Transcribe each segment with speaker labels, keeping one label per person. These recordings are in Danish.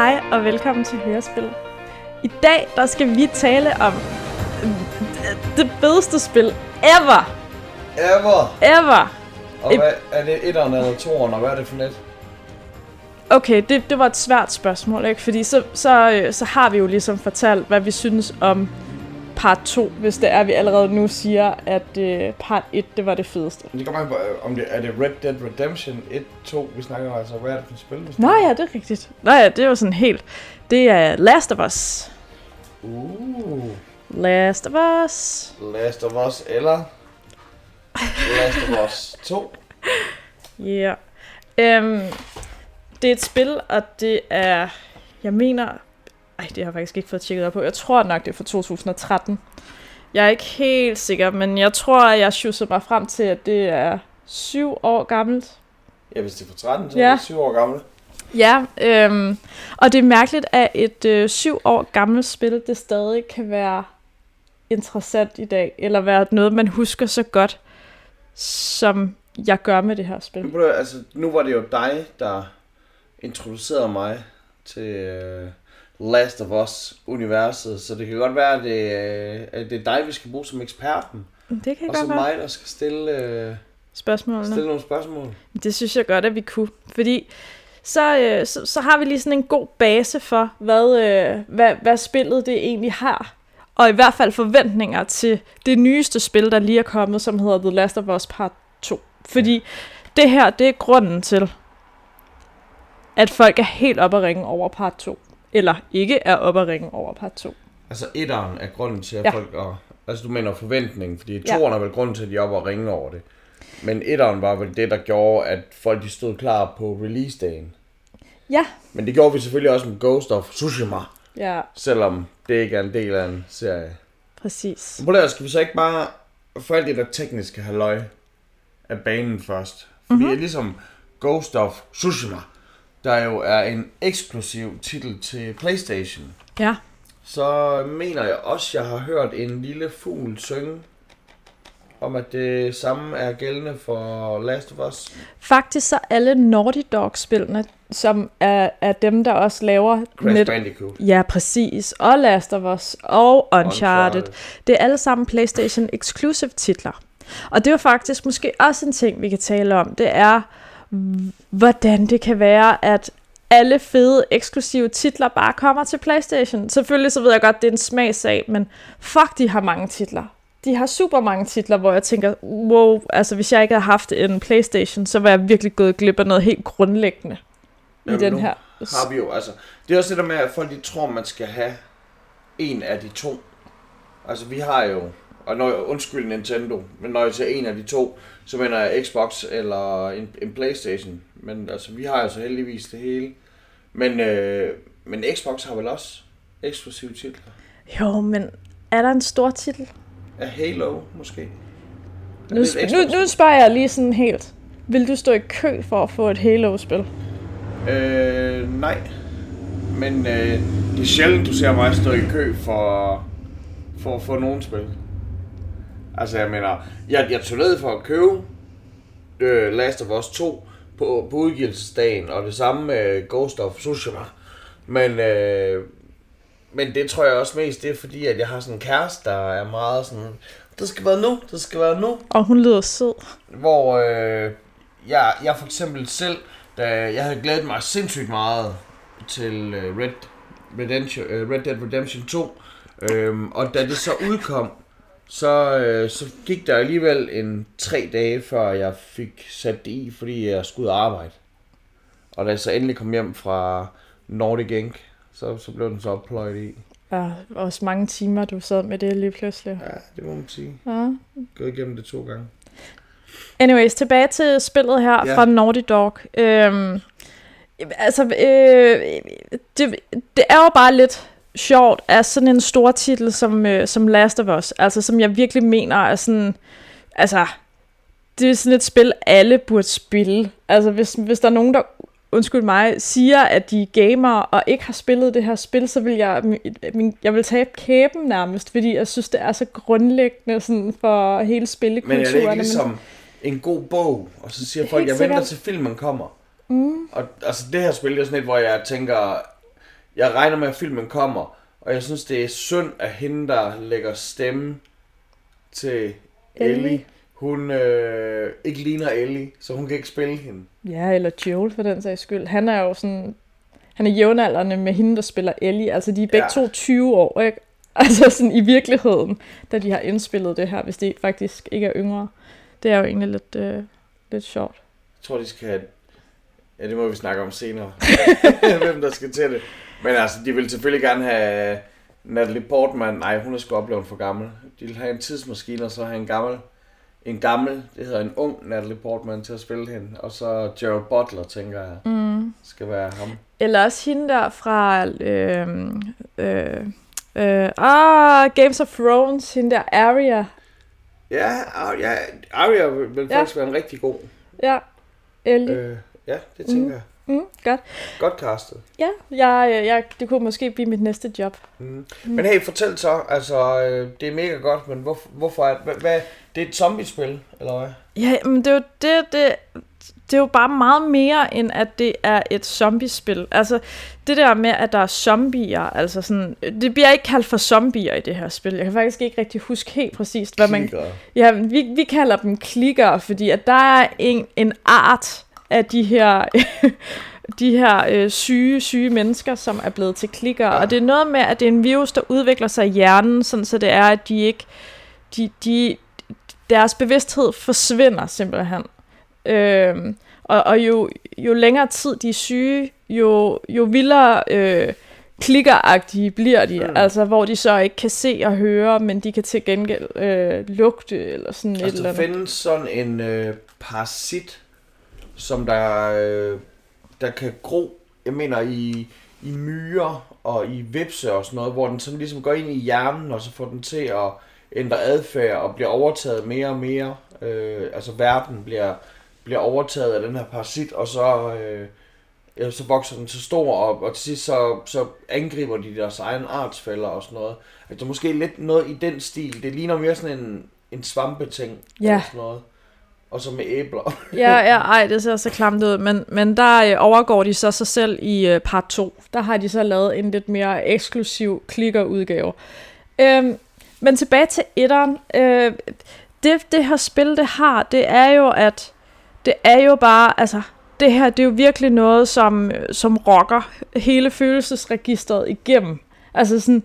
Speaker 1: Hej og velkommen til Hørespil. I dag der skal vi tale om det bedste spil ever.
Speaker 2: Ever!
Speaker 1: Ever.
Speaker 2: Og hvad, er det etteren eller toeren, og hvad er det for net?
Speaker 1: Okay, det, det var et svært spørgsmål, ikke? Fordi så, så, øh, så har vi jo ligesom fortalt, hvad vi synes om part 2, hvis det er, vi allerede nu siger, at øh, part 1, det var det fedeste.
Speaker 2: Det kommer an på, øh, om det er det Red Dead Redemption 1, 2, vi snakker om, altså, hvad er det for et spil?
Speaker 1: Nå ja, det er rigtigt. Nå ja, det er jo sådan helt... Det er Last of Us.
Speaker 2: Uh,
Speaker 1: Last of Us.
Speaker 2: Last of Us eller Last of Us 2.
Speaker 1: Ja. Yeah. Øhm, det er et spil, og det er... Jeg mener... Ej, det har jeg faktisk ikke fået tjekket op på. Jeg tror nok, det er fra 2013. Jeg er ikke helt sikker, men jeg tror, at jeg sjusser mig frem til, at det er syv år gammelt.
Speaker 2: Ja, hvis det er fra 13, så
Speaker 1: Ja.
Speaker 2: er det 7 år gammel.
Speaker 1: Ja, øhm, og det er mærkeligt, at et øh, syv år gammelt spil, det stadig kan være interessant i dag, eller være noget, man husker så godt, som jeg gør med det her spil.
Speaker 2: At- Altså, nu var det jo dig, der introducerede mig til uh, Last of Us-universet, så det kan godt være, at det, øh, at det er dig, vi skal bruge som eksperten.
Speaker 1: Det kan
Speaker 2: Og så
Speaker 1: godt
Speaker 2: mig, der skal stille, uh,
Speaker 1: spørgsmålene.
Speaker 2: stille nogle spørgsmål.
Speaker 1: Det synes jeg godt, at vi kunne. Fordi så, øh, så, så har vi lige sådan en god base for, hvad, øh, hvad, hvad spillet det egentlig har. Og i hvert fald forventninger til det nyeste spil, der lige er kommet, som hedder The Last of Us Part 2. Fordi det her, det er grunden til, at folk er helt oppe at ringe over Part 2. Eller ikke er oppe at ringe over Part 2.
Speaker 2: Altså, etteren er grunden til, at
Speaker 1: Ja.
Speaker 2: ja. folk... Og, altså, du mener forventningen, fordi
Speaker 1: Ja.
Speaker 2: toeren er vel grunden til, at de er oppe og ringe over det. Men etteren var vel det, der gjorde, at folk de stod klar på release-dagen.
Speaker 1: Ja.
Speaker 2: Men det gjorde vi selvfølgelig også med Ghost of Tsushima,
Speaker 1: Ja,
Speaker 2: selvom det ikke er en del af en serie.
Speaker 1: præcis.
Speaker 2: Prøv at skal vi så ikke bare få alt det der tekniske halløj af banen først? Fordi
Speaker 1: Mhm.
Speaker 2: mm-hmm. ligesom Ghost of Tsushima, der jo er en eksklusiv titel til Playstation,
Speaker 1: Ja.
Speaker 2: så mener jeg også, jeg har hørt en lille fugl synge om, at det samme er gældende for Last of Us.
Speaker 1: Faktisk så alle Naughty Dog-spillene, som er, er dem, der også laver...
Speaker 2: Crash Bandicoot.
Speaker 1: Ja, præcis. Og Last of Us og Uncharted. Det er alle sammen PlayStation Exclusive titler. Og det er jo faktisk måske også en ting, vi kan tale om. Det er, hvordan det kan være, at alle fede eksklusive titler bare kommer til PlayStation. Selvfølgelig så ved jeg godt, det er en smagssag, men fuck, de har mange titler. De har super mange titler, hvor jeg tænker, wow, altså hvis jeg ikke havde haft en PlayStation, så var jeg virkelig gået glip af noget helt grundlæggende i
Speaker 2: Jamen,
Speaker 1: den
Speaker 2: nu
Speaker 1: her.
Speaker 2: Har vi jo, altså. Det er også det der med, at folk de tror, man skal have en af de to. Altså, vi har jo, og når undskyld Nintendo, men når jeg siger en af de to, så mener jeg Xbox eller en, en Playstation. Men altså, vi har altså heldigvis det hele. Men, øh, men Xbox har vel også eksklusive titler.
Speaker 1: Jo, men er der en stor titel?
Speaker 2: Er Halo måske? Er
Speaker 1: Nu,
Speaker 2: et
Speaker 1: nu, nu spørger jeg lige sådan helt. Vil du stå i kø for at få et Halo-spil?
Speaker 2: Øh, nej. Men øh, det er sjældent, du ser mig stå i kø for, for at få nogen spil. Altså, jeg mener, jeg, jeg tog ned for at købe øh, Last of Us 2 på, på udgivelsesdagen, og det samme med Ghost of Tsushima. Men, øh, men det tror jeg også mest, det er fordi, at jeg har sådan en kæreste, der er meget sådan, det skal være nu, det skal være nu.
Speaker 1: Og hun lyder sød.
Speaker 2: Hvor øh, jeg, jeg for eksempel selv, da jeg havde glædet mig sindssygt meget til øh, Red, Redemption, øh, Red Dead Redemption 2, øhm, og da det så udkom, så, øh, så gik der alligevel en tre dage, før jeg fik sat det i, fordi jeg skulle ud og arbejde. Og da jeg så endelig kom hjem fra Nordic Inc., så, så blev den så pløjet i.
Speaker 1: Ja, også mange timer, du sad med det lige pludselig.
Speaker 2: Ja, det må man sige.
Speaker 1: Ja.
Speaker 2: Gået igennem det to gange.
Speaker 1: Anyways, tilbage til spillet her
Speaker 2: Ja.
Speaker 1: fra Naughty Dog. Øhm, altså, øh, det, det er jo bare lidt sjovt, at sådan en stor titel som, øh, som Last of Us, altså som jeg virkelig mener er sådan, altså, det er sådan et spil, alle burde spille. Altså, hvis, hvis der er nogen, der undskyld mig, siger, at de er gamere og ikke har spillet det her spil, så vil jeg, min, jeg vil tabe kæben nærmest, fordi jeg synes, det er så grundlæggende sådan for hele
Speaker 2: Men
Speaker 1: spillekulturen.
Speaker 2: er det ikke
Speaker 1: Men-
Speaker 2: ligesom en god bog, og så siger folk,
Speaker 1: Helt
Speaker 2: jeg venter til filmen kommer.
Speaker 1: Mm.
Speaker 2: Og altså det her spil, det er sådan et, hvor jeg tænker, jeg regner med, at filmen kommer, og jeg synes, det er synd, at hende, der lægger stemme til Ellie, Ellie hun øh, ikke ligner Ellie, så hun kan ikke spille hende.
Speaker 1: Ja, eller Joel for den sags skyld. Han er jo sådan, han er jævnaldrende med hende, der spiller Ellie. Altså, de er begge ja. to 20 år, ikke? Altså sådan i virkeligheden, da de har indspillet det her, hvis de faktisk ikke er yngre. Det er jo egentlig lidt, øh, lidt sjovt.
Speaker 2: Jeg tror, de skal have... Ja, det må vi snakke om senere. Hvem der skal til det. Men altså, de vil selvfølgelig gerne have Natalie Portman. Nej, hun er sgu oplevet for gammel. De vil have en tidsmaskine, og så have en gammel en gammel, det hedder en ung Natalie Portman til at spille hende, og så Gerald Butler, tænker jeg, mm. skal være ham.
Speaker 1: Eller også hende der fra øh, øh, øh, ah, Games of Thrones, hende der Arya.
Speaker 2: Ja, ja Arya vil ja. faktisk være en rigtig god.
Speaker 1: Ja, Ellie. Øh,
Speaker 2: ja, det tænker mm. jeg.
Speaker 1: Mm, godt.
Speaker 2: Godt castet.
Speaker 1: Ja, jeg, jeg, det kunne måske blive mit næste job.
Speaker 2: Mm. Mm. Men hey, fortæl så, altså, øh, det er mega godt, men hvor, hvorfor er hvad, hvad, det er et zombiespil, eller hvad?
Speaker 1: Ja, men det er jo det, det, det er jo bare meget mere, end at det er et zombiespil. Altså, det der med, at der er zombier, altså sådan, det bliver ikke kaldt for zombier i det her spil. Jeg kan faktisk ikke rigtig huske helt præcist, hvad man... Ja, vi, vi kalder dem klikker, fordi at der er en, en art af de her... de her øh, syge, syge mennesker, som er blevet til klikker. Ja. Og det er noget med, at det er en virus, der udvikler sig i hjernen, sådan så det er, at de ikke... De, de, deres bevidsthed forsvinder simpelthen. Øhm, og og jo, jo længere tid de er syge, jo, jo vildere øh, klikkeragtige bliver de. Mm. Altså, hvor de så ikke kan se og høre, men de kan til gengæld øh, lugte eller sådan altså, et eller
Speaker 2: andet. der findes sådan en øh, parasit, som der, øh, der kan gro, jeg mener, i, i myrer og i vipse og sådan noget, hvor den sådan ligesom går ind i hjernen, og så får den til at ændre adfærd og bliver overtaget mere og mere. Øh, altså verden bliver, bliver overtaget af den her parasit, og så, øh, ja, så vokser den til stor, og, og til sidst så, så angriber de deres egen artsfælder og sådan noget. Altså måske lidt noget i den stil. Det ligner mere sådan en, en svampeting. Ja. Eller sådan noget. Og så med æbler.
Speaker 1: ja, ja, ej, det ser så klamt ud. Men, men der øh, overgår de så sig selv i øh, part 2. Der har de så lavet en lidt mere eksklusiv klikkerudgave. Øhm, men tilbage til etteren. Øh, det, det her spil, det har, det er jo, at det er jo bare, altså, det her, det er jo virkelig noget, som, øh, som rocker hele følelsesregistret igennem. Altså sådan,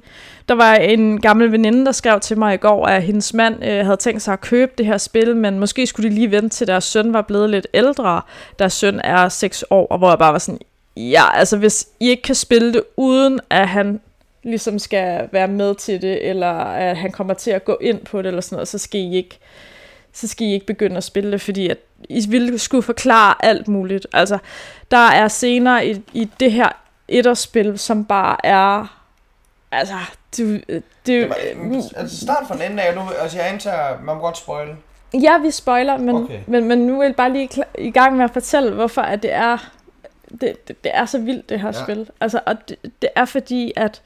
Speaker 1: der var en gammel veninde, der skrev til mig i går, at hendes mand øh, havde tænkt sig at købe det her spil, men måske skulle de lige vente til deres søn var blevet lidt ældre. Deres søn er 6 år, og hvor jeg bare var sådan, ja, altså hvis I ikke kan spille det, uden at han ligesom skal være med til det, eller at han kommer til at gå ind på det, eller sådan noget, så skal I ikke, så skal I ikke begynde at spille det, fordi at I ville skulle forklare alt muligt. Altså, der er scener i, i det her etterspil, som bare er, altså, du, det,
Speaker 2: det var, altså start fra den ende af, nu, altså jeg antager, man må godt spoil.
Speaker 1: Ja, vi spoiler, men, okay. men, men nu er jeg bare lige i gang med at fortælle, hvorfor at det er, det, det, det er så vildt, det her ja. spil. Altså, og det, det er fordi, at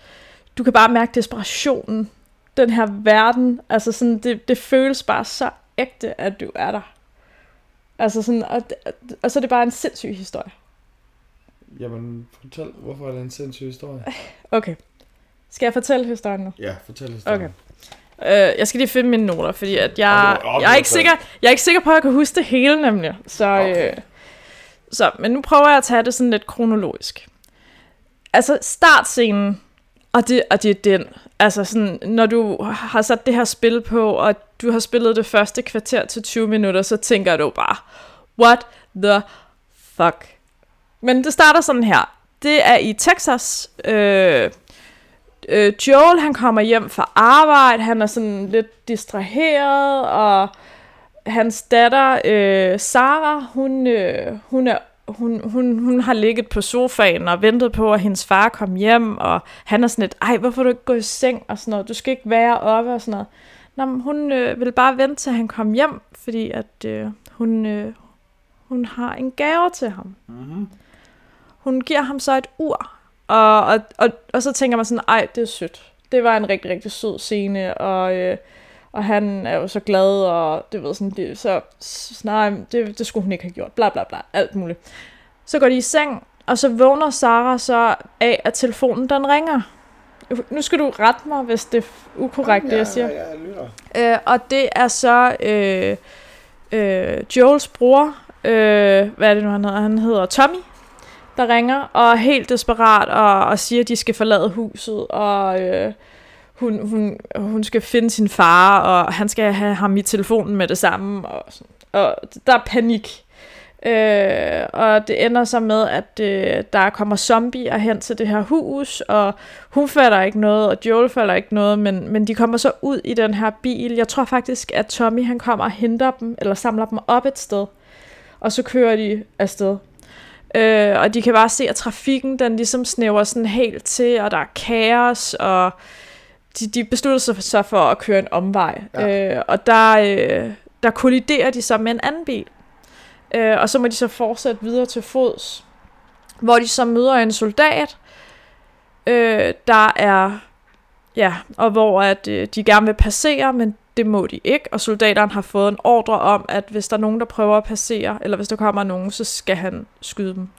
Speaker 1: du kan bare mærke desperationen. Den her verden, altså sådan, det, det føles bare så ægte, at du er der. Altså sådan, og, og så er det bare en sindssyg historie.
Speaker 2: Jamen, fortæl, hvorfor er det en sindssyg historie?
Speaker 1: Okay. Skal jeg fortælle historien nu?
Speaker 2: Ja, fortæl historien. Okay.
Speaker 1: Uh, jeg skal lige finde mine noter, fordi at jeg, okay, jeg, er ikke sikker, jeg er ikke sikker på, at jeg kan huske det hele nemlig. Så, okay. uh, så, men nu prøver jeg at tage det sådan lidt kronologisk. Altså, startscenen og det, og det er den. Altså sådan, når du har sat det her spil på, og du har spillet det første kvarter til 20 minutter, så tænker du bare, what the fuck? Men det starter sådan her. Det er i Texas. Øh, øh, Joel, han kommer hjem fra arbejde, han er sådan lidt distraheret, og hans datter, øh, Sarah, hun, øh, hun er hun, hun, hun har ligget på sofaen og ventet på, at hendes far kom hjem, og han er sådan lidt, ej, hvorfor du ikke gå i seng og sådan noget, du skal ikke være oppe og sådan noget. Nå, men hun øh, vil bare vente til han kom hjem, fordi at øh, hun, øh, hun har en gave til ham. Mm-hmm. Hun giver ham så et ur, og, og, og, og så tænker man sådan, ej, det er sødt. Det var en rigtig, rigtig sød scene, og... Øh, og han er jo så glad, og det ved sådan, det, så, nej, det, det skulle hun ikke have gjort, bla bla bla, alt muligt. Så går de i seng, og så vågner Sara så af, at telefonen den ringer. Nu skal du rette mig, hvis det er ukorrekt,
Speaker 2: ja,
Speaker 1: det jeg siger.
Speaker 2: Jeg lytter.
Speaker 1: Øh, og det er så øh, øh, Joels bror, øh, hvad er det nu han hedder? Han hedder Tommy, der ringer og er helt desperat og, og siger, at de skal forlade huset, og øh, hun, hun, hun skal finde sin far, og han skal have ham i telefonen med det samme, og, og der er panik. Øh, og det ender så med, at øh, der kommer zombier hen til det her hus, og hun falder ikke noget, og Joel falder ikke noget, men, men de kommer så ud i den her bil. Jeg tror faktisk, at Tommy han kommer og henter dem, eller samler dem op et sted, og så kører de afsted. Øh, og de kan bare se, at trafikken den ligesom snæver sådan helt til, og der er kaos, og de, de beslutter sig så for at køre en omvej. Ja. Øh, og der, øh, der kolliderer de så med en anden bil. Øh, og så må de så fortsætte videre til fods, hvor de så møder en soldat, øh, der er, ja, og hvor at øh, de gerne vil passere, men det må de ikke, og soldateren har fået en ordre om, at hvis der er nogen, der prøver at passere, eller hvis der kommer nogen, så skal han skyde dem.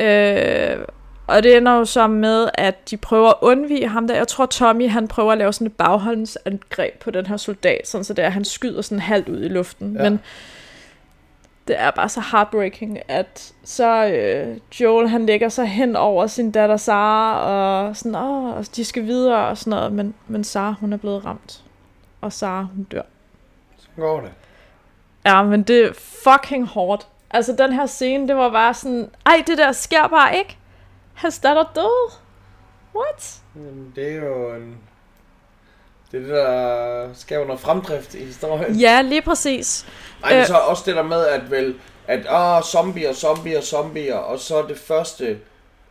Speaker 1: Øh, og det ender jo så med, at de prøver at undvige ham der. Jeg tror, Tommy han prøver at lave sådan et bagholdsangreb på den her soldat, sådan så det er, at han skyder sådan halvt ud i luften. Ja. Men det er bare så heartbreaking, at så øh, Joel han lægger sig hen over sin datter Sara, og sådan, åh, de skal videre og sådan noget, men, men Sara hun er blevet ramt, og Sara hun dør.
Speaker 2: Så går det.
Speaker 1: Ja, men det er fucking hårdt. Altså den her scene, det var bare sådan, ej, det der sker bare ikke. Hans datter døde. What?
Speaker 2: Jamen, det er jo en... Det er det, der skaber noget fremdrift i historien.
Speaker 1: Ja, lige præcis.
Speaker 2: Nej, øh, så også det der med, at vel, at åh, zombier, zombier, zombier, og så det første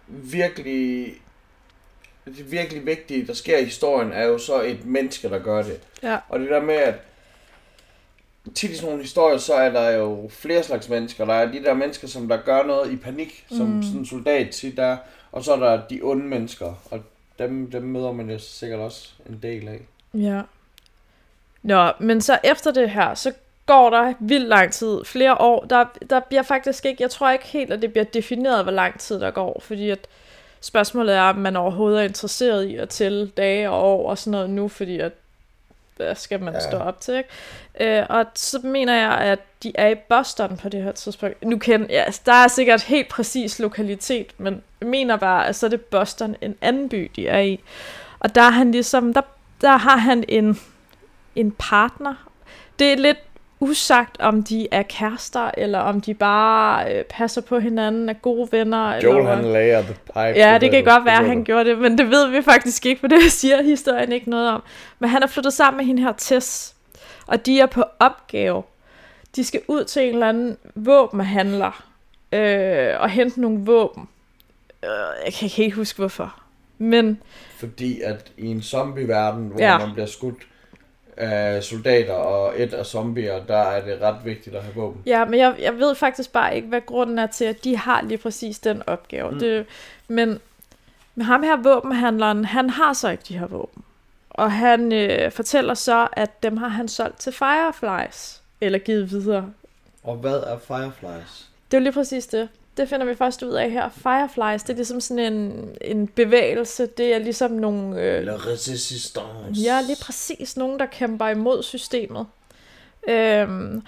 Speaker 2: virkelig, det virkelig vigtige, der sker i historien, er jo så et menneske, der gør det.
Speaker 1: Ja.
Speaker 2: Og det der med, at tit i sådan nogle historier, så er der jo flere slags mennesker. Der er de der mennesker, som der gør noget i panik, som mm. sådan en soldat tit er, og så er der de onde mennesker, og dem, dem møder man jo sikkert også en del af.
Speaker 1: Ja. Nå, men så efter det her, så går der vildt lang tid, flere år. Der, der bliver faktisk ikke, jeg tror ikke helt, at det bliver defineret, hvor lang tid der går, fordi at spørgsmålet er, om man overhovedet er interesseret i at tælle dage og år og sådan noget nu, fordi at hvad skal man ja. stå op til, ikke? Øh, og så mener jeg, at de er i Boston på det her tidspunkt. Nu kan, ja, der er sikkert helt præcis lokalitet, men jeg mener bare, at så er det Boston, en anden by, de er i. Og der er han ligesom, der, der har han en, en partner. Det er lidt usagt, om de er kærester, eller om de bare øh, passer på hinanden, er gode venner.
Speaker 2: Joel
Speaker 1: eller
Speaker 2: han layer the pipe.
Speaker 1: Ja, det kan godt være, at han gjorde det, men det ved vi faktisk ikke, for det siger historien ikke noget om. Men han er flyttet sammen med hende her Tess, og de er på opgave. De skal ud til en eller anden våbenhandler øh, og hente nogle våben. Øh, jeg kan ikke helt huske, hvorfor. Men...
Speaker 2: Fordi at i en zombie-verden, hvor ja. man bliver skudt af soldater og et af zombier, der er det ret vigtigt at have våben.
Speaker 1: Ja, men jeg, jeg ved faktisk bare ikke, hvad grunden er til, at de har lige præcis den opgave. Mm. Det, men, men ham her våbenhandleren, han har så ikke de her våben. Og han øh, fortæller så, at dem har han solgt til Fireflies, eller givet videre.
Speaker 2: Og hvad er Fireflies?
Speaker 1: Det er jo lige præcis det. Det finder vi først ud af her. Fireflies, det er ligesom sådan en, en bevægelse. Det er ligesom nogle...
Speaker 2: Øh, La resistance.
Speaker 1: Ja, lige præcis. Nogen, der kæmper imod systemet. Øhm,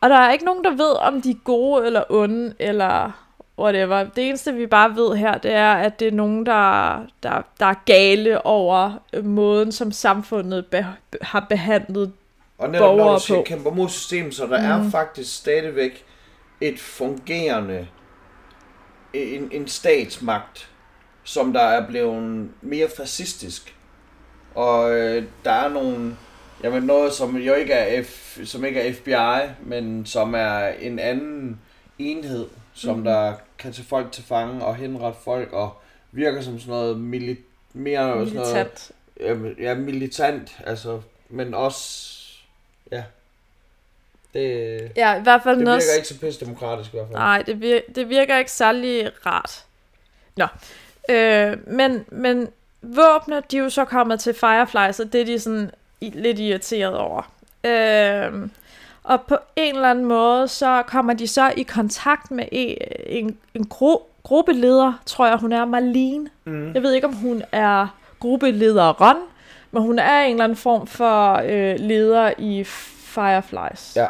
Speaker 1: og der er ikke nogen, der ved, om de er gode eller onde, eller whatever. Det eneste, vi bare ved her, det er, at det er nogen, der, der, der er gale over måden, som samfundet be, har behandlet
Speaker 2: og netop når du siger, kæmper mod systemet, så der mm. er faktisk stadigvæk et fungerende en, en statsmagt, som der er blevet mere fascistisk. Og øh, der er nogle, jamen noget, som jo ikke er, F, som ikke er FBI, men som er en anden enhed, som mm-hmm. der kan tage folk til fange og henrette folk, og virker som sådan noget mili- mere militant. Sådan noget, ja, militant, altså, men også, det,
Speaker 1: ja, i hvert fald
Speaker 2: det
Speaker 1: noget...
Speaker 2: virker ikke så pisse demokratisk i hvert fald.
Speaker 1: Nej, det virker, det virker ikke særlig rart. Nå. Øh, men, men våbne, de er jo så kommet til Firefly, så det er de sådan lidt irriteret over. Øh, og på en eller anden måde, så kommer de så i kontakt med en, en, en gru, gruppeleder, tror jeg, hun er Marlene.
Speaker 2: Mm.
Speaker 1: Jeg ved ikke, om hun er gruppelederen, men hun er en eller anden form for øh, leder i Fireflies.
Speaker 2: Ja.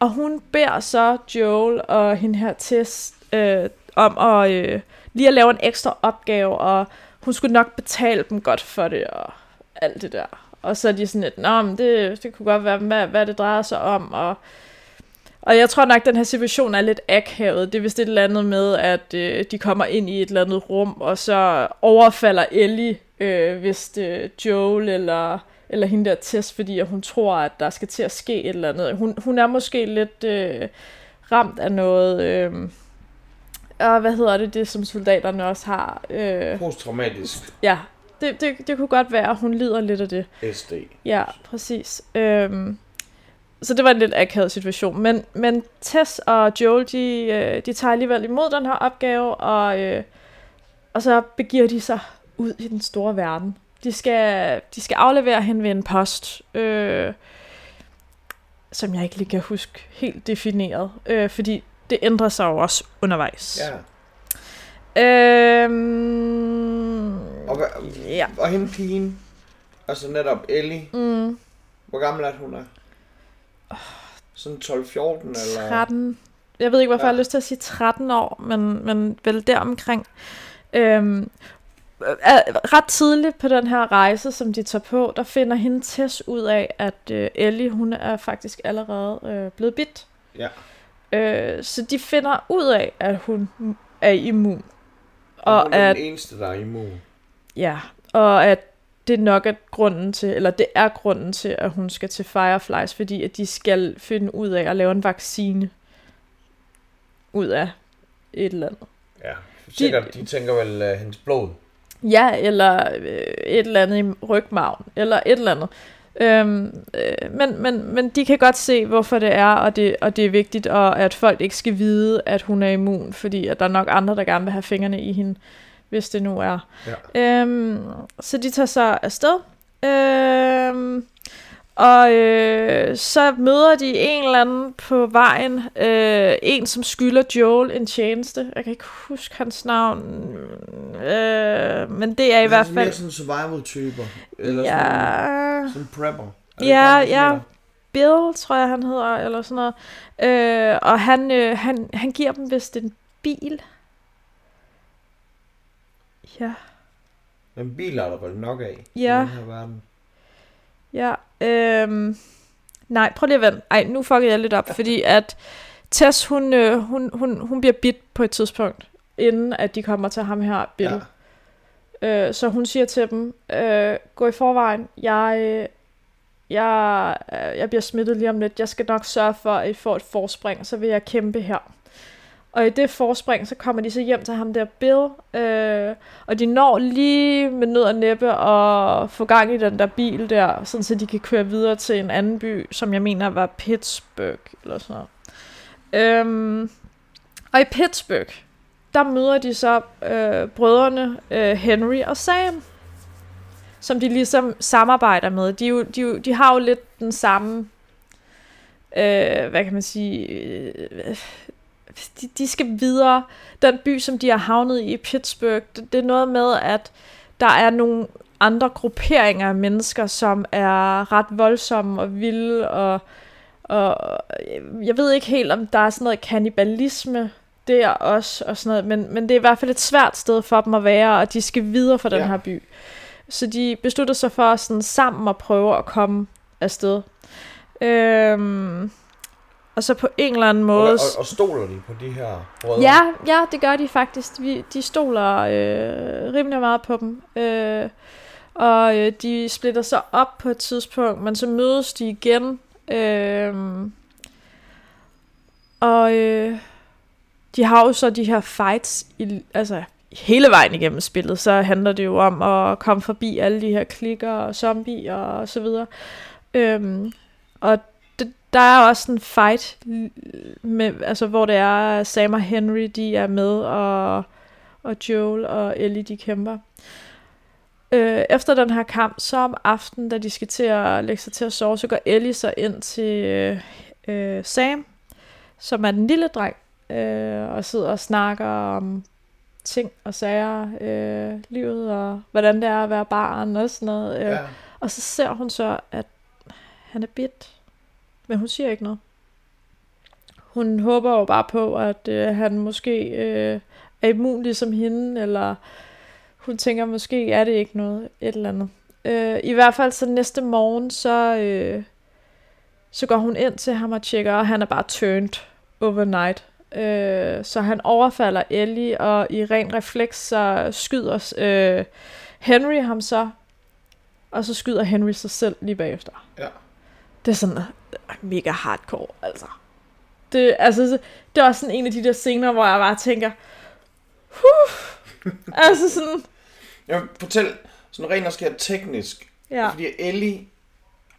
Speaker 1: Og hun beder så Joel og hende her Tess øh, om at øh, lige at lave en ekstra opgave, og hun skulle nok betale dem godt for det, og alt det der. Og så er de sådan lidt, Nå, men det, det kunne godt være, hvad, hvad det drejer sig om, og og jeg tror nok, at den her situation er lidt akavet. Det er vist et eller andet med, at øh, de kommer ind i et eller andet rum, og så overfalder Ellie, øh, hvis det Joel eller, eller hende der Tess, fordi hun tror, at der skal til at ske et eller andet. Hun, hun er måske lidt øh, ramt af noget... Øh, og hvad hedder det, det som soldaterne også har? Øh,
Speaker 2: Posttraumatisk
Speaker 1: ja, det, det, det kunne godt være, at hun lider lidt af det.
Speaker 2: SD.
Speaker 1: Ja, præcis. Øhm, så det var en lidt akavet situation. Men, men Tess og Joel, de, øh, de tager alligevel imod den her opgave, og, øh, og så begiver de sig ud i den store verden. De skal, de skal aflevere hende ved en post, øh, som jeg ikke lige kan huske helt defineret, øh, fordi det ændrer sig jo også undervejs.
Speaker 2: Ja.
Speaker 1: Øhm,
Speaker 2: Og, hvad,
Speaker 1: ja.
Speaker 2: og hende pigen, altså netop Ellie,
Speaker 1: Mm,
Speaker 2: hvor gammel er hun er? Sådan 12-14 eller?
Speaker 1: 13. Jeg ved ikke, hvorfor
Speaker 2: Ja.
Speaker 1: jeg har lyst til at sige 13 år, men, men vel deromkring. Øhm, ret tidligt på den her rejse, som de tager på, der finder hende Tess ud af, at øh, Ellie, hun er faktisk allerede øh, blevet bidt.
Speaker 2: Ja.
Speaker 1: Øh, så de finder ud af, at hun er immun.
Speaker 2: Og,
Speaker 1: Og
Speaker 2: hun er
Speaker 1: at,
Speaker 2: den eneste, der er immun.
Speaker 1: ja, og at det nok er grunden til, eller det er grunden til, at hun skal til Fireflies, fordi at de skal finde ud af at lave en vaccine ud af et eller andet.
Speaker 2: Ja, sikkert. De tænker vel uh, hendes blod.
Speaker 1: Ja, eller øh, et eller andet i rygmarven, eller et eller andet. Øhm, øh, men, men, men de kan godt se, hvorfor det er, og det, og det er vigtigt, og at folk ikke skal vide, at hun er immun, fordi at der er nok andre, der gerne vil have fingrene i hende, hvis det nu er.
Speaker 2: Ja.
Speaker 1: Øhm, så de tager så afsted. Øhm, og øh, så møder de en eller anden på vejen. Øh, en, som skylder Joel en tjeneste. Jeg kan ikke huske hans navn. Øh, men det er i hvert fald...
Speaker 2: Mere sådan survival-typer. Eller
Speaker 1: Ja,
Speaker 2: sådan, sådan prepper. Er
Speaker 1: Ja, ja. Bill, tror jeg, han hedder, eller sådan noget. Øh, og han, øh, han, han giver dem vist en bil. Ja.
Speaker 2: Men biler er der vel nok af
Speaker 1: Ja.
Speaker 2: i den her verden.
Speaker 1: Ja, øhm, nej, prøv lige at vente. Ej, nu fucker jeg lidt op, fordi at Tess, hun, øh, hun, hun, hun bliver bidt på et tidspunkt, inden at de kommer til ham her, Bill.
Speaker 2: Ja.
Speaker 1: Øh, så hun siger til dem, øh, gå i forvejen, jeg, øh, jeg, øh, jeg bliver smittet lige om lidt, jeg skal nok sørge for, at I får et forspring, så vil jeg kæmpe her. Og i det forspring, så kommer de så hjem til ham der Bill, øh, og de når lige med nød og næppe at få gang i den der bil der, sådan så de kan køre videre til en anden by, som jeg mener var Pittsburgh, eller sådan noget. Øhm, og i Pittsburgh, der møder de så øh, brødrene øh, Henry og Sam, som de ligesom samarbejder med. De, jo, de, de har jo lidt den samme, øh, hvad kan man sige, øh, de, de skal videre. Den by, som de har havnet i, Pittsburgh, det, det er noget med, at der er nogle andre grupperinger af mennesker, som er ret voldsomme og vilde, og, og jeg ved ikke helt, om der er sådan noget kannibalisme der også, og sådan noget, men, men det er i hvert fald et svært sted for dem at være, og de skal videre fra den
Speaker 2: Ja.
Speaker 1: her by. Så de beslutter sig for sådan sammen at prøve at komme afsted. Øhm, og så på en eller anden
Speaker 2: Og,
Speaker 1: måde...
Speaker 2: og, og stoler de på de her brødre?
Speaker 1: Ja, ja, det gør de faktisk. Vi, de stoler øh, rimelig meget på dem. Øh, og øh, de splitter sig op på et tidspunkt, men så mødes de igen. Øh, og øh, de har jo så de her fights, i, altså hele vejen igennem spillet, så handler det jo om at komme forbi alle de her klikker og zombier og så videre. Øhm, og der er også en fight, med, altså, hvor det er Sam og Henry, de er med, og, og Joel og Ellie, de kæmper. Øh, efter den her kamp, så om aftenen, da de skal til at lægge sig til at sove, så går Ellie så ind til øh, Sam, som er den lille dreng, øh, og sidder og snakker om ting og sager, øh, livet og hvordan det er at være barn og sådan noget. Øh.
Speaker 2: Ja.
Speaker 1: Og så ser hun så, at han er bit, men hun siger ikke noget. Hun håber jo bare på, at øh, han måske øh, er immun ligesom hende, eller hun tænker, måske er det ikke noget, et eller andet. Øh, I hvert fald så næste morgen, så, øh, så går hun ind til ham og tjekker, og han er bare turned overnight. Øh, så han overfalder Ellie, og i ren refleks, så skyder øh, Henry ham så, og så skyder Henry sig selv lige bagefter.
Speaker 2: Ja.
Speaker 1: Det er sådan mega hardcore, altså. Det, altså, det er også sådan en af de der scener, hvor jeg bare tænker, huh, altså sådan,
Speaker 2: Jeg fortæl sådan rent og skært teknisk.
Speaker 1: ja,
Speaker 2: Fordi Ellie,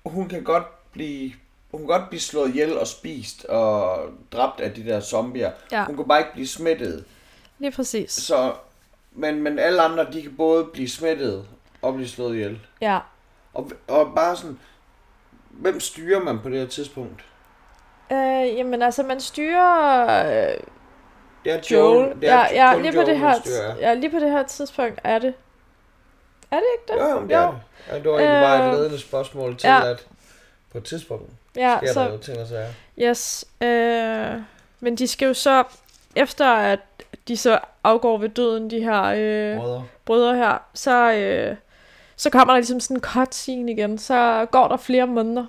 Speaker 2: hun kan godt blive hun kan godt blive slået ihjel og spist og dræbt af de der zombier.
Speaker 1: Ja.
Speaker 2: Hun kan bare ikke blive smittet.
Speaker 1: lige præcis.
Speaker 2: Så, men, men alle andre, de kan både blive smittet og blive slået ihjel.
Speaker 1: Ja,
Speaker 2: Og, og bare sådan, hvem styrer man på det her tidspunkt?
Speaker 1: øh, jamen altså, man styrer øh,
Speaker 2: er
Speaker 1: Joel.
Speaker 2: Joel. Det er
Speaker 1: ja, ja, lige på
Speaker 2: Joel,
Speaker 1: det her,
Speaker 2: styrer.
Speaker 1: ja, lige på det her tidspunkt er det. Er det ikke det?
Speaker 2: Jo, jo, det er det. Ja, det var egentlig bare et
Speaker 1: Øh,
Speaker 2: ledende spørgsmål til,
Speaker 1: ja.
Speaker 2: at på et tidspunkt
Speaker 1: Ja,
Speaker 2: sker der
Speaker 1: så,
Speaker 2: jo ting og sager.
Speaker 1: yes. Øh, men de skal jo så, efter at de så afgår ved døden, de her øh,
Speaker 2: Brødre.
Speaker 1: brødre her, så, øh, så kommer der ligesom sådan en cutscene igen. Så går der flere måneder.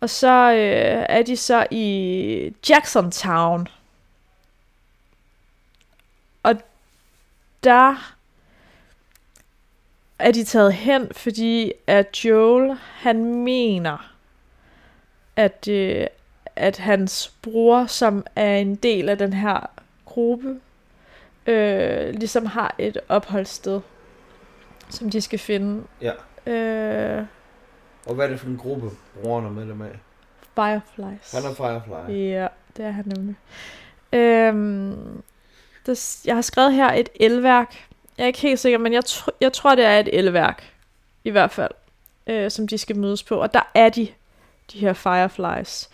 Speaker 1: Og så øh, er de så i Jackson Town. Og der er de taget hen, fordi at Joel, han mener, at, øh, at hans bror, som er en del af den her gruppe, øh, ligesom har et opholdssted, som de skal finde.
Speaker 2: Ja.
Speaker 1: Øh,
Speaker 2: Og hvad er det for en gruppe, brugerne er medlem af?
Speaker 1: Fireflies.
Speaker 2: Han er Firefly.
Speaker 1: Ja, det er han nemlig. Øhm, der, jeg har skrevet her et elværk. Jeg er ikke helt sikker, men jeg, tr- jeg tror, det er et elværk. I hvert fald. Øh, som de skal mødes på. Og der er de, de her Fireflies.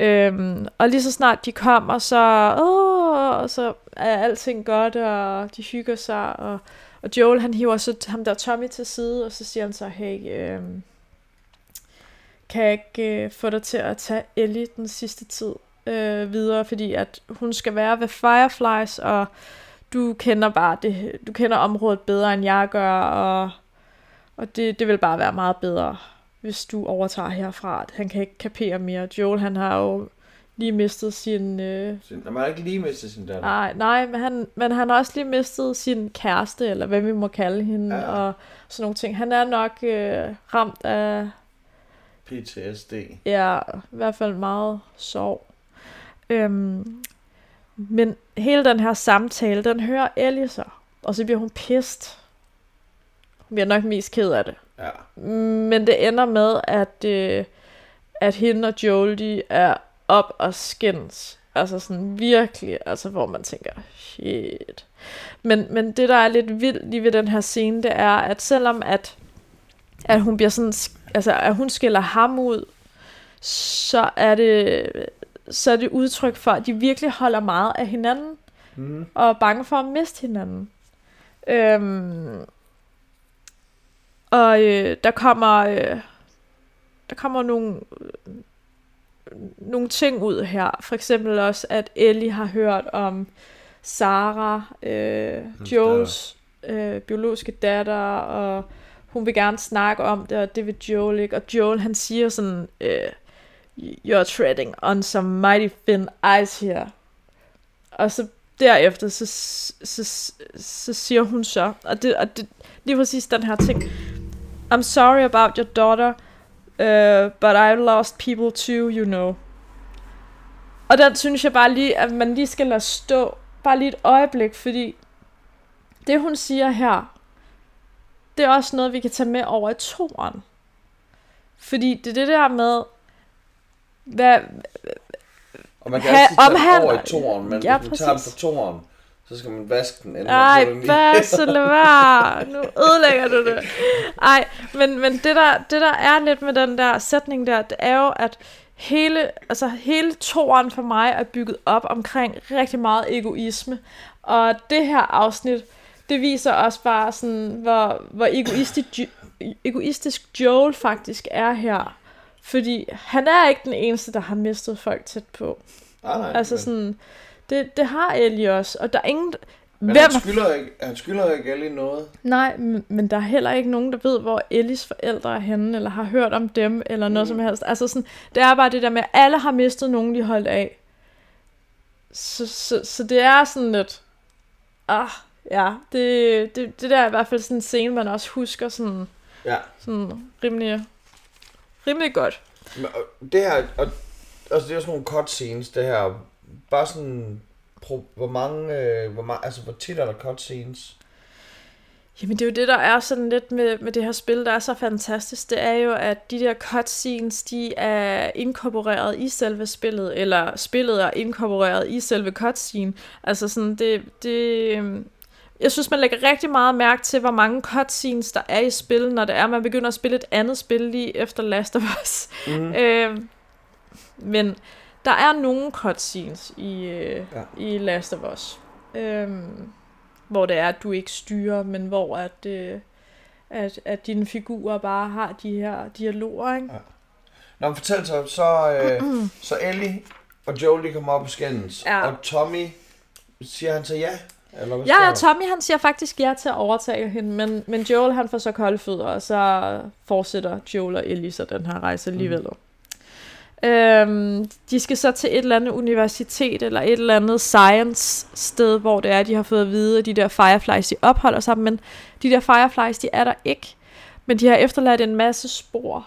Speaker 1: Øhm, og lige så snart de kommer, så, åh, og så er alting godt, og de hygger sig. Og, og Joel, han hiver så ham der Tommy til side, og så siger han så, hey, øh, kan jeg ikke øh, få dig til at tage Ellie den sidste tid øh, videre, fordi at hun skal være ved Fireflies, og du kender bare det, du kender området bedre end jeg gør, og, og det, det vil bare være meget bedre, hvis du overtager herfra. Han kan ikke kapere mere. Joel, han har jo lige mistet sin... Øh,
Speaker 2: Sin- Man har ikke lige mistet sin datter.
Speaker 1: nej, nej, men han, men han har også lige mistet sin kæreste, eller hvad vi må kalde hende,
Speaker 2: Ja.
Speaker 1: og sådan nogle ting. Han er nok øh, ramt af
Speaker 2: PTSD.
Speaker 1: Ja, i hvert fald meget sorg. Øhm, men hele den her samtale, den hører Ellie så. Og så bliver hun pissed. Hun bliver nok mest ked af det.
Speaker 2: Ja.
Speaker 1: Men det ender med, at, øh, at hende og Joel, de er op og skændes. Altså sådan virkelig, altså hvor man tænker, shit. Men, men det, der er lidt vildt lige ved den her scene, det er, at selvom at, at hun bliver sådan, altså at hun skiller ham ud, så er det, så er det udtryk for, at de virkelig holder meget af hinanden,
Speaker 2: Mm.
Speaker 1: og er bange for at miste hinanden. Øhm, og øh, der kommer øh, der kommer nogle nogle ting ud her. For eksempel også, at Ellie har hørt om Sarah, øh, Joels øh, biologiske datter, og hun vil gerne snakke om det, og det vil Joel ikke. Og Joel, han siger sådan, øh, you're treading on some mighty thin ice here. Og så derefter, så, så, så, så siger hun så, og det, og det lige præcis den her ting, I'm sorry about your daughter, uh, but I lost people too, you know. Og den synes jeg bare lige, at man lige skal lade stå, bare lige et øjeblik, fordi det hun siger her, det er også noget, vi kan tage med over i toren. Fordi det er det der med, hvad,
Speaker 2: Og man kan
Speaker 1: Ha-
Speaker 2: altid tage
Speaker 1: omhandler-
Speaker 2: over i toren, men
Speaker 1: Ja,
Speaker 2: hvis man tager den fra toren, så skal man vaske den. inden
Speaker 1: Ej, hvad så lad være. Nu ødelægger du det. Ej, men, men det, der, det der er lidt med den der sætning der, det er jo, at hele, altså hele toren for mig er bygget op omkring rigtig meget egoisme. Og det her afsnit, det viser også bare sådan, hvor, hvor egoistisk, egoistisk Joel faktisk er her. Fordi han er ikke den eneste, der har mistet folk tæt på.
Speaker 2: Nej, nej,
Speaker 1: altså
Speaker 2: men-
Speaker 1: sådan, det, det har Ellie også. Og der er ingen...
Speaker 2: Men
Speaker 1: Hvem
Speaker 2: han skylder, ikke, han skylder ikke Ellie noget.
Speaker 1: Nej, men, men der er heller ikke nogen, der ved, hvor Ellis forældre er henne, eller har hørt om dem, eller noget
Speaker 2: Mm.
Speaker 1: som helst. Altså sådan, det er bare det der med, at alle har mistet nogen, de holdt af. Så, så, så det er sådan lidt... Ah, ja, det, det, det der er i hvert fald sådan en scene, man også husker sådan,
Speaker 2: Ja.
Speaker 1: sådan rimelig, rimelig godt.
Speaker 2: Men, og det her, og, altså det er jo sådan nogle cutscenes, det her. Bare sådan, pro, hvor mange, øh, hvor mange, altså hvor tit er der cutscenes?
Speaker 1: Jamen det er jo det, der er sådan lidt med, med det her spil, der er så fantastisk. Det er jo, at de der cutscenes, de er inkorporeret i selve spillet, eller spillet er inkorporeret i selve cutscene. Altså sådan, det, det, jeg synes, man lægger rigtig meget mærke til, hvor mange cutscenes der er i spil, når det er, man begynder at spille et andet spil lige efter Last of Us.
Speaker 2: Mm.
Speaker 1: Øh, men der er nogle cutscenes i, øh,
Speaker 2: Ja.
Speaker 1: ja. i Last of Us. Øh, hvor det er, at du ikke styrer, men hvor at, øh, at, at dine figurer bare har de her dialoger, ikke?
Speaker 2: Nå, men fortæl så, så, øh, så Ellie og Joel, de kommer op og skændes.
Speaker 1: Ja.
Speaker 2: Og Tommy, siger han så ja? Eller hvad
Speaker 1: Ja, ja,
Speaker 2: der?
Speaker 1: Tommy han siger faktisk ja til at overtage hende, men, men Joel han får så kolde fødder, og så fortsætter Joel og Ellie så den her rejse alligevel. Mm. Øhm, de skal så til et eller andet universitet, eller et eller andet science sted, hvor det er, de har fået at vide, at de der fireflies, de opholder sig, men de der fireflies, de er der ikke. Men de har efterladt en masse spor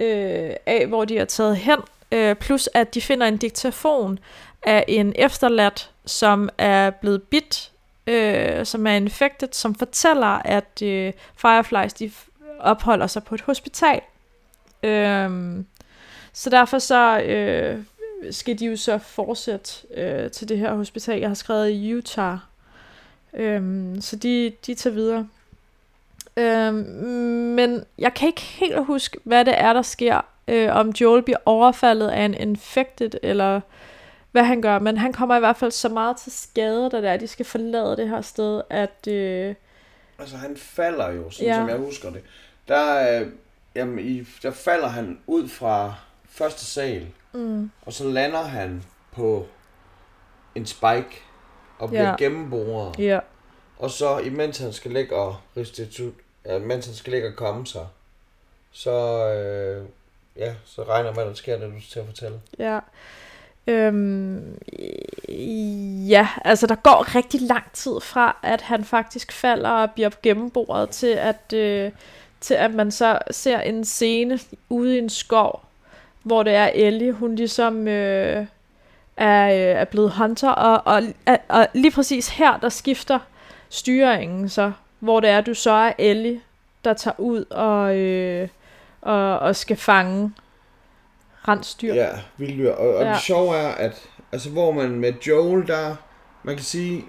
Speaker 1: øh, af, hvor de er taget hen, øh, plus at de finder en diktafon af en efterladt, som er blevet bit, øh, som er infected, som fortæller, at øh, fireflies de opholder sig på et hospital. Øhm, så derfor så øh, skal de jo så fortsætte øh, til det her hospital. Jeg har skrevet i Utah. Øhm, så de, de tager videre. Øhm, men jeg kan ikke helt huske, hvad det er, der sker. Øh, om Joel bliver overfaldet af en infected, eller hvad han gør. Men han kommer i hvert fald så meget til skade, da det er, de skal forlade det her sted, at... Øh,
Speaker 2: Altså han falder jo, sådan
Speaker 1: Ja.
Speaker 2: som jeg husker det. Der, øh, jamen, i, der falder han ud fra første sal,
Speaker 1: mm,
Speaker 2: og så lander han på en spike og bliver
Speaker 1: Ja.
Speaker 2: gennemboret.
Speaker 1: ja.
Speaker 2: Og så imens han skal ligge og restitut, ja, mens han skal ligge og komme sig, så, øh, ja, så regner med, at der sker det, du til at fortælle.
Speaker 1: Ja. Øhm, ja, altså der går rigtig lang tid fra, at han faktisk falder og bliver gennemboret, til at, øh, til at man så ser en scene ude i en skov, hvor det er Ellie, hun ligesom øh, er, øh, er blevet hunter, og, og, og, og lige præcis her, der skifter styringen så, hvor det er, du så er Ellie, der tager ud og, øh, og, og skal fange rensdyr.
Speaker 2: Ja, vilddyr. Og, og
Speaker 1: Ja.
Speaker 2: det sjove er, at altså, hvor man med Joel, der, man kan sige,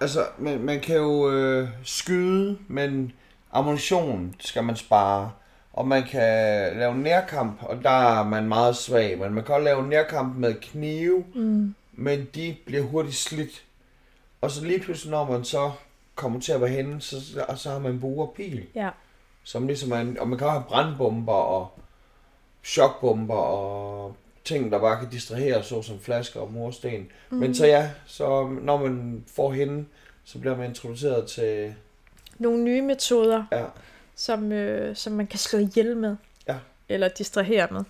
Speaker 2: altså, man, man kan jo øh, skyde, men ammunition skal man spare. Og man kan lave nærkamp, og der er man meget svag. Men man kan også lave nærkamp med knive,
Speaker 1: Mm.
Speaker 2: men de bliver hurtigt slidt. Og så lige pludselig, når man så kommer til at være henne, så, så har man bue og pil.
Speaker 1: Ja.
Speaker 2: Som ligesom en, og man kan også have brandbomber og chokbomber og ting, der bare kan distrahere, såsom flasker og mursten. Mm. Men så ja, så når man får hende, så bliver man introduceret til...
Speaker 1: Nogle nye metoder,
Speaker 2: Ja,
Speaker 1: som, øh, som man kan slå ihjel med.
Speaker 2: Ja.
Speaker 1: Eller distrahere med.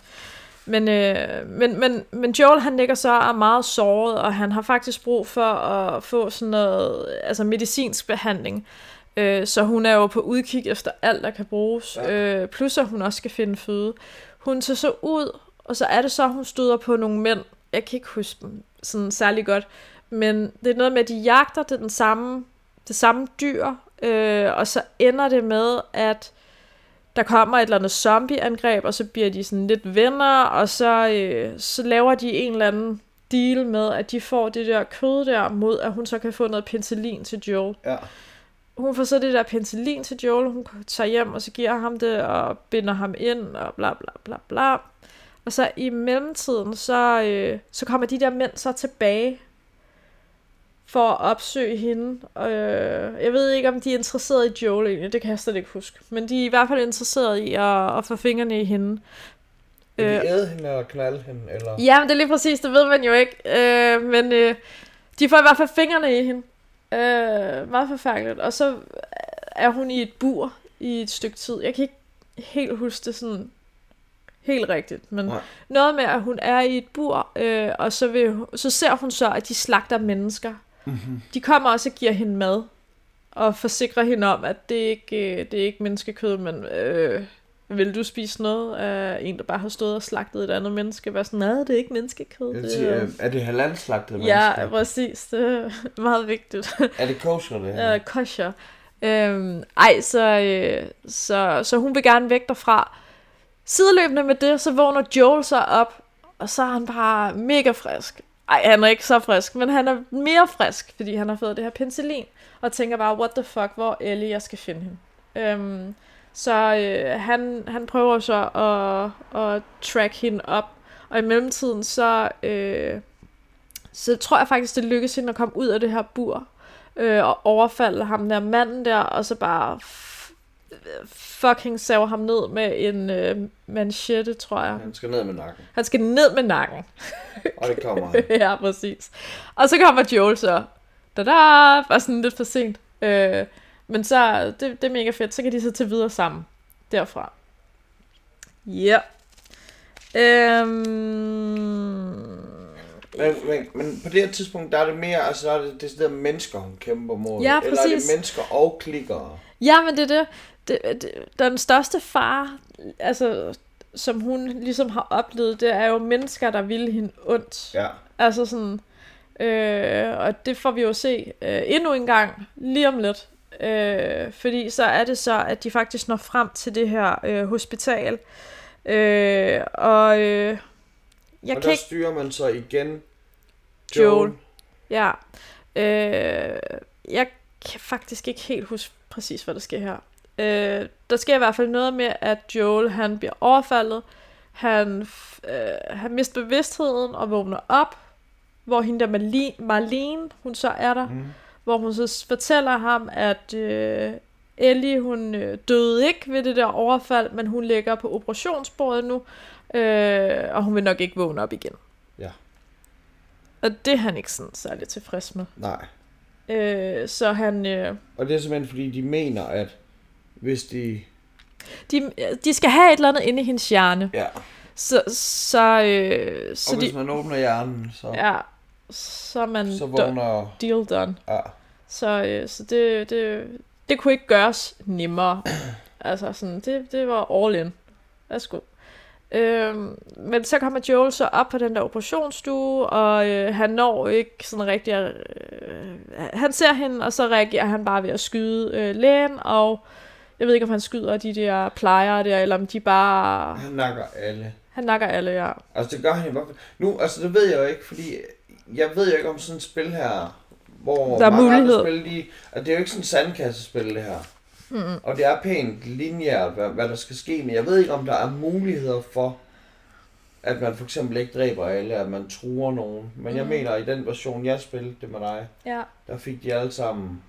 Speaker 1: Men, øh, men, men, men Joel han ligger så og er meget såret, og han har faktisk brug for at få sådan noget altså medicinsk behandling. Øh, så hun er jo på udkig efter alt, der kan bruges.
Speaker 2: Ja.
Speaker 1: Øh, plus at hun også skal finde føde. Hun tager så ud, og så er det så, hun støder på nogle mænd. Jeg kan ikke huske dem sådan særlig godt. Men det er noget med, at de jagter det, den samme, det samme dyr, øh, og så ender det med, at der kommer et eller andet zombieangreb, og så bliver de sådan lidt venner, og så, øh, så laver de en eller anden deal med, at de får det der kød der, mod at hun så kan få noget penicillin til Joel.
Speaker 2: ja.
Speaker 1: Hun får så det der penicillin til Joel, hun tager hjem, og så giver ham det, og binder ham ind, og bla bla bla bla. Og så i mellemtiden, så, øh, så kommer de der mænd så tilbage, for at opsøge hende. Øh, jeg ved ikke, om de er interesseret i Joel egentlig, det kan jeg slet ikke huske. Men de er i hvert fald interesseret i at, at få fingrene i hende.
Speaker 2: Vil de æde hende eller knalde hende? Eller?
Speaker 1: Ja, men det er lige præcis, det ved man jo ikke. Øh, men øh, de får i hvert fald fingrene i hende. Øh, meget forfærdeligt. Og så er hun i et bur i et stykke tid. Jeg kan ikke helt huske det sådan helt rigtigt, men Nej. noget med, at hun er i et bur, øh, og så, vil, så ser hun så, at de slagter mennesker. Mm-hmm. De kommer også og giver hende mad, og forsikrer hende om, at det ikke øh, det er ikke menneskekød, men øh, vil du spise noget af en, der bare har stået og slagtet et andet menneske? Hvad sådan, nej, det er ikke menneskekød.
Speaker 2: Jeg sige,
Speaker 1: det er,
Speaker 2: er det halal-slagtet
Speaker 1: menneske? Ja, præcis. Det er meget vigtigt.
Speaker 2: Er det kosher, det her?
Speaker 1: Ja, kosher. Øhm, ej, så, øh, så, så hun vil gerne væk derfra. Sideløbende med det, så vågner Joel så op, og så er han bare mega frisk. Ej, han er ikke så frisk, men han er mere frisk, fordi han har fået det her penicillin, og tænker bare, what the fuck, hvor er Ellie, jeg skal finde hende. Øhm, så øh, han, han prøver så at, at track hende op, og i mellemtiden så, øh, så tror jeg faktisk, det lykkes hende at komme ud af det her bur, øh, og overfalde ham der manden der, og så bare fucking saver ham ned med en øh, manchette, tror jeg.
Speaker 2: Han skal ned med nakken.
Speaker 1: Han skal ned med nakken.
Speaker 2: og det kommer han.
Speaker 1: ja, præcis. Og så kommer Joel så. Da-da! Bare sådan lidt for sent. Øh, men så, det, det er mega fedt. Så kan de så til videre sammen. Derfra. Ja. Yeah. Øhm...
Speaker 2: Men, men, men på det her tidspunkt, der er det mere, altså der er det decideret mennesker, hun kæmper mod.
Speaker 1: Ja,
Speaker 2: præcis. Eller er det mennesker og klikkere?
Speaker 1: Ja, men det er det. Det, det den største far, altså, som hun ligesom har oplevet, det er jo mennesker, der vil hende ondt.
Speaker 2: Ja.
Speaker 1: Altså sådan, øh, og det får vi jo se øh, endnu en gang, lige om lidt. Øh, fordi så er det så, at de faktisk når frem til det her øh, hospital. Øh, og øh,
Speaker 2: jeg og kan der styrer man så igen
Speaker 1: Joel. Joel. Ja. Øh, jeg kan faktisk ikke helt huske præcis, hvad der sker her. Øh, der sker i hvert fald noget med, at Joel han bliver overfaldet. Han, øh, han mister bevidstheden og vågner op, hvor hende der Marlene, Marlene hun så er der. Mm hvor hun så fortæller ham, at øh, Ellie, hun øh, døde ikke ved det der overfald, men hun ligger på operationsbordet nu, øh, og hun vil nok ikke vågne op igen.
Speaker 2: Ja.
Speaker 1: Og det er han ikke sådan særlig tilfreds med.
Speaker 2: Nej.
Speaker 1: Øh, så han... Øh,
Speaker 2: og det er simpelthen fordi, de mener, at hvis de...
Speaker 1: De, de skal have et eller andet inde i hendes hjerne.
Speaker 2: Ja.
Speaker 1: Så, så, øh, så
Speaker 2: og hvis de, man åbner hjernen, så...
Speaker 1: Ja, så er man
Speaker 2: så vågner...
Speaker 1: deal done.
Speaker 2: Ja.
Speaker 1: Så, øh, så det, det, det kunne ikke gøres nemmere. altså sådan, det, det var all in. Værsgo. Øhm, men så kommer Joel så op på den der operationsstue, og øh, han når ikke sådan rigtig at, øh, Han ser hende, og så reagerer han bare ved at skyde øh, lægen, og jeg ved ikke, om han skyder de der plejere der, eller om de bare...
Speaker 2: Han nakker alle.
Speaker 1: Han nakker alle, ja.
Speaker 2: Altså det gør han i hvert fald. Nu, altså det ved jeg jo ikke, fordi jeg ved jo ikke om sådan et spil her, hvor
Speaker 1: der er mange mulighed.
Speaker 2: andre spil, de, altså det er jo ikke sådan et sandkassespil det her. Mm. Og det er pænt lineært, hvad, hvad der skal ske, men jeg ved ikke, om der er muligheder for, at man for eksempel ikke dræber alle, at man truer nogen. Men mm. jeg mener, i den version, jeg spillede det med dig,
Speaker 1: ja.
Speaker 2: der fik de alle sammen,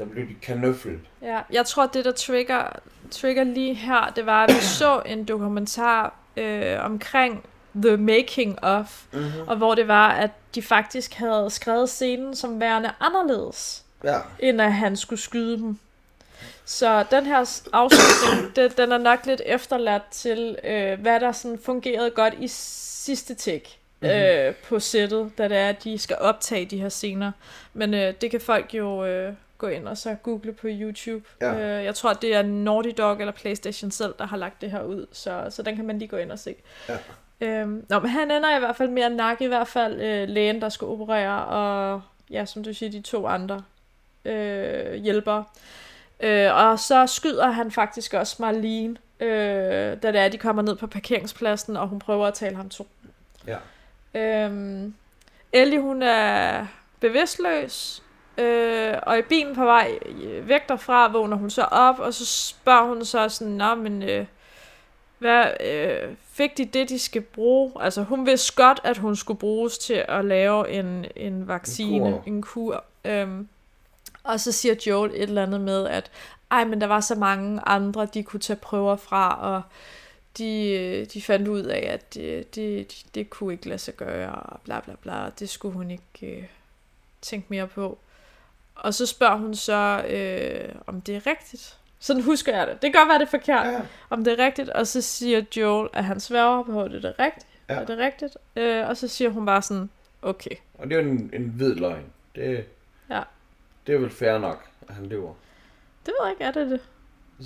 Speaker 2: der blev de kanøffel.
Speaker 1: Ja, jeg tror, det der trigger, trigger lige her, det var, at vi så en dokumentar øh, omkring The Making of, mm-hmm. og hvor det var, at de faktisk havde skrevet scenen som værende anderledes,
Speaker 2: ja.
Speaker 1: end at han skulle skyde dem. Så den her afslutning, det, den er nok lidt efterladt til, øh, hvad der sådan fungerede godt i sidste take mm-hmm. øh, på sættet, da det er, at de skal optage de her scener. Men øh, det kan folk jo øh, gå ind og så google på YouTube. Ja. Øh, jeg tror, det er Naughty Dog eller Playstation selv, der har lagt det her ud, så, så den kan man lige gå ind og se.
Speaker 2: Ja.
Speaker 1: Øhm, nå, men han ender i hvert fald med at nakke i hvert fald øh, lægen, der skal operere, og ja, som du siger, de to andre øh, hjælpere. Øh, og så skyder han faktisk også Marlene, øh, da det er, de kommer ned på parkeringspladsen, og hun prøver at tale ham to.
Speaker 2: Ja.
Speaker 1: Øhm, Ellie, hun er bevidstløs, øh, og i bilen på vej øh, væk derfra vågner hun så op, og så spørger hun så sådan, nå, men... Øh, hvad øh, fik de det, de skal bruge? Altså hun vidste godt, at hun skulle bruges til at lave en, en vaccine, en kur. en kur. Øhm, og så siger Joel et eller andet med, at ej, men der var så mange andre, de kunne tage prøver fra, og de, de fandt ud af, at det, det, det kunne ikke lade sig gøre, og bla bla bla, det skulle hun ikke øh, tænke mere på. Og så spørger hun så, øh, om det er rigtigt. Sådan husker jeg det. Det kan godt være, det er forkert, ja. om det er rigtigt. Og så siger Joel, at han sværger på, at det er rigtigt. Ja. Er det rigtigt? Øh, og så siger hun bare sådan, okay.
Speaker 2: Og det er jo en, en hvid løgn. Det,
Speaker 1: ja.
Speaker 2: det er vel fair nok, at han lever.
Speaker 1: Det ved jeg ikke, er det det?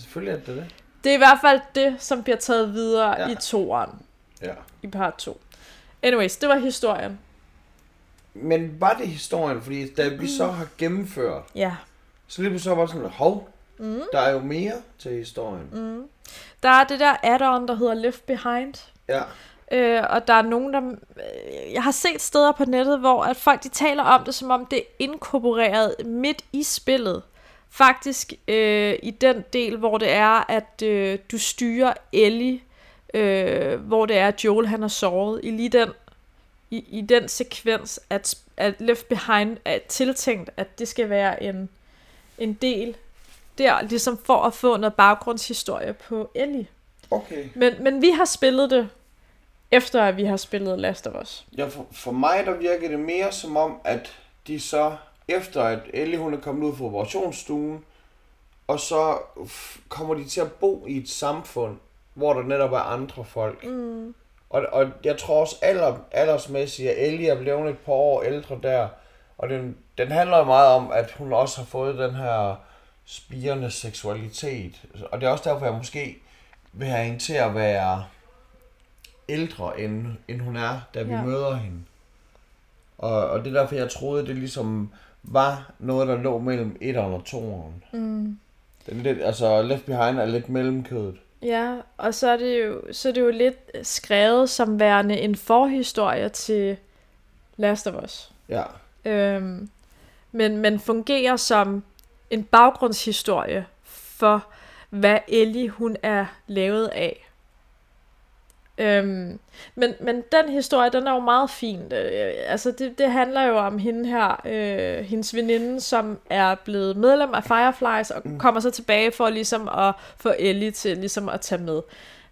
Speaker 2: Selvfølgelig er det det.
Speaker 1: Det er i hvert fald det, som bliver taget videre ja. i toeren.
Speaker 2: Ja.
Speaker 1: I part 2. Anyways, det var historien.
Speaker 2: Men var det historien? Fordi da vi så har gennemført,
Speaker 1: Ja.
Speaker 2: så lige pludselig var det sådan, hov,
Speaker 1: Mm.
Speaker 2: der er jo mere til historien.
Speaker 1: Mm. Der er det der add-on, der hedder Left Behind.
Speaker 2: Ja.
Speaker 1: Øh, og der er nogen, der... Jeg har set steder på nettet, hvor at folk de taler om det, som om det er inkorporeret midt i spillet. Faktisk øh, i den del, hvor det er, at øh, du styrer Ellie, øh, hvor det er, at Joel han er såret. I lige den, i, i den sekvens, at, at Left Behind er tiltænkt, at det skal være en, en del der, ligesom for at få noget baggrundshistorie på Ellie.
Speaker 2: Okay.
Speaker 1: Men, men vi har spillet det, efter at vi har spillet Last of Us.
Speaker 2: Ja, for, for mig der virker det mere som om, at de så, efter at Ellie hun er kommet ud fra operationsstuen, og så kommer de til at bo i et samfund, hvor der netop er andre folk.
Speaker 1: Mm.
Speaker 2: Og, og jeg tror også alder, aldersmæssigt, at Ellie er blevet et par år ældre der. Og den, den handler meget om, at hun også har fået den her spirende seksualitet. Og det er også derfor, jeg måske vil have hende til at være ældre, end, end hun er, da vi
Speaker 1: Ja.
Speaker 2: møder hende. Og, og det er derfor, jeg troede, det ligesom var noget, der lå mellem 1'eren og 2'eren.
Speaker 1: Mm.
Speaker 2: Det er lidt, altså Left Behind er lidt mellemkødet.
Speaker 1: Ja, og så er, det jo, så er det jo lidt skrevet som værende en forhistorie til Last of Us.
Speaker 2: Ja.
Speaker 1: Øhm, men, men fungerer som en baggrundshistorie for, hvad Ellie hun er lavet af. Øhm, men, men den historie, den er jo meget fin. Øh, altså, det, det handler jo om hende her, øh, hendes veninde, som er blevet medlem af Fireflies, og mm. kommer så tilbage for ligesom at få Ellie til ligesom at tage med.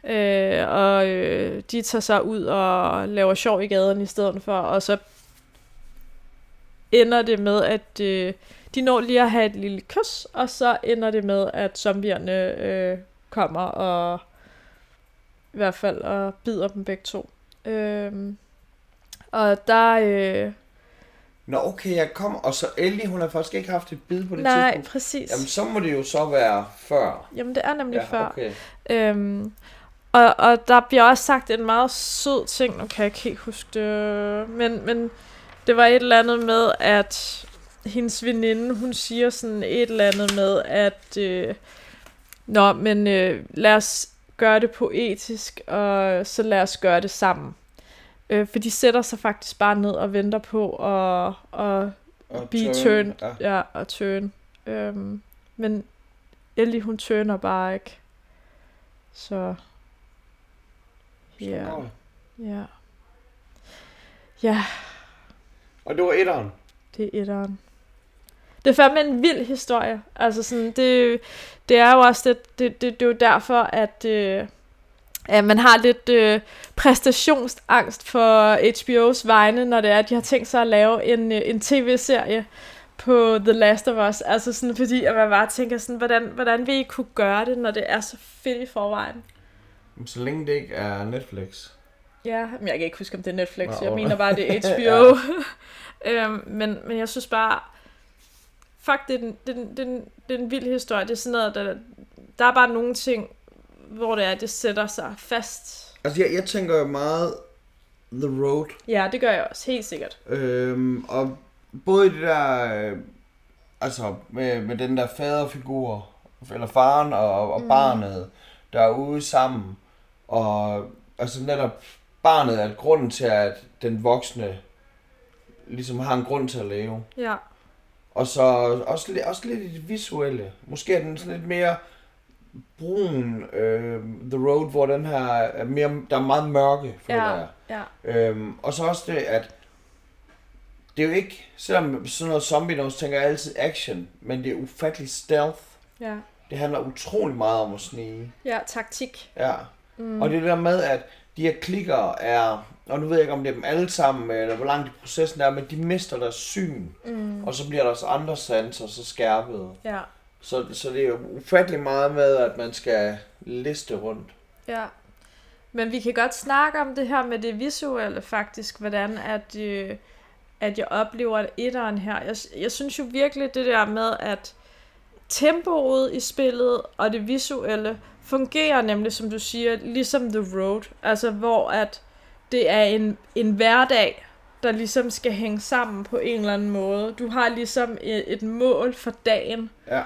Speaker 1: Øh, og øh, de tager så ud og laver sjov i gaden i stedet for, og så ender det med, at øh, de når lige at have et lille kys, og så ender det med, at zombierne øh, kommer og i hvert fald og bider dem begge to. Øhm, og der... Øh,
Speaker 2: Nå, okay, jeg kom, og så Ellie, hun har faktisk ikke haft et bid på det
Speaker 1: nej,
Speaker 2: tidspunkt.
Speaker 1: præcis.
Speaker 2: Jamen, så må det jo så være før.
Speaker 1: Jamen, det er nemlig
Speaker 2: Ja,
Speaker 1: før.
Speaker 2: okay.
Speaker 1: Øhm, og, og der bliver også sagt en meget sød ting, nu kan jeg ikke helt huske det, men, men det var et eller andet med, at hendes veninde, hun siger sådan et eller andet med, at øh, nå, men øh, lad os gøre det poetisk, og så lad os gøre det sammen. Øh, for de sætter sig faktisk bare ned og venter på at, at
Speaker 2: Og
Speaker 1: be
Speaker 2: turn,
Speaker 1: turn,
Speaker 2: ja.
Speaker 1: ja, og turn. Øhm, men Ellie, hun turner bare ikke. Så, ja, ja. Ja,
Speaker 2: Og det var etteren.
Speaker 1: det er etteren. Det er fandme en vild historie. Altså sådan, det, det er jo også det, det, det, det er jo derfor, at, øh, at man har lidt øh, præstationsangst for HBO's vegne, når det er, at de har tænkt sig at lave en, øh, en tv-serie på The Last of Us. Altså sådan, fordi at man bare tænker sådan, hvordan, hvordan vil I kunne gøre det, når det er så fedt i forvejen?
Speaker 2: Så længe det ikke er Netflix.
Speaker 1: Ja, men jeg kan ikke huske, om det er Netflix.
Speaker 2: Nå,
Speaker 1: jeg mener bare, det er HBO. øhm, men, men jeg synes bare, fuck, det er, den, det, er den, det, er den, det er en vild historie. Det er sådan noget, der, der er bare nogle ting, hvor det er, det sætter sig fast.
Speaker 2: Altså, jeg, jeg tænker jo meget The Road.
Speaker 1: Ja, det gør jeg også, helt sikkert.
Speaker 2: Øhm, og både det der, øh, altså med, med den der faderfigur, eller faren og, og
Speaker 1: mm.
Speaker 2: barnet, der er ude sammen, og altså netop barnet er grunden til, at den voksne ligesom har en grund til at leve.
Speaker 1: Ja,
Speaker 2: Og så også, lidt- også lidt i det visuelle. Måske er den sådan lidt mere brun, øh, The Road, hvor den her er mere, der er meget mørke, føler
Speaker 1: ja,
Speaker 2: jeg.
Speaker 1: ja.
Speaker 2: Øhm, og så også det, at det er jo ikke, selvom sådan noget zombie, når tænker jeg altid action, men det er ufattelig stealth.
Speaker 1: Ja.
Speaker 2: Det handler utrolig meget om at snige.
Speaker 1: Ja, taktik.
Speaker 2: Ja. Mm. Og det der med, at de her klikker er, og nu ved jeg ikke, om det er dem alle sammen, eller hvor langt i processen er, men de mister deres syn, mm. og så bliver deres andre sanser så skærpet.
Speaker 1: Ja.
Speaker 2: Så, så det er jo ufattelig meget med, at man skal liste rundt.
Speaker 1: Ja. Men vi kan godt snakke om det her med det visuelle faktisk, hvordan at, øh, at jeg oplever etteren her. Jeg, jeg synes jo virkelig det der med, at tempoet i spillet og det visuelle fungerer nemlig, som du siger, ligesom The Road. Altså hvor at det er en, en hverdag, der ligesom skal hænge sammen på en eller anden måde. Du har ligesom et, et mål for dagen,
Speaker 2: Ja.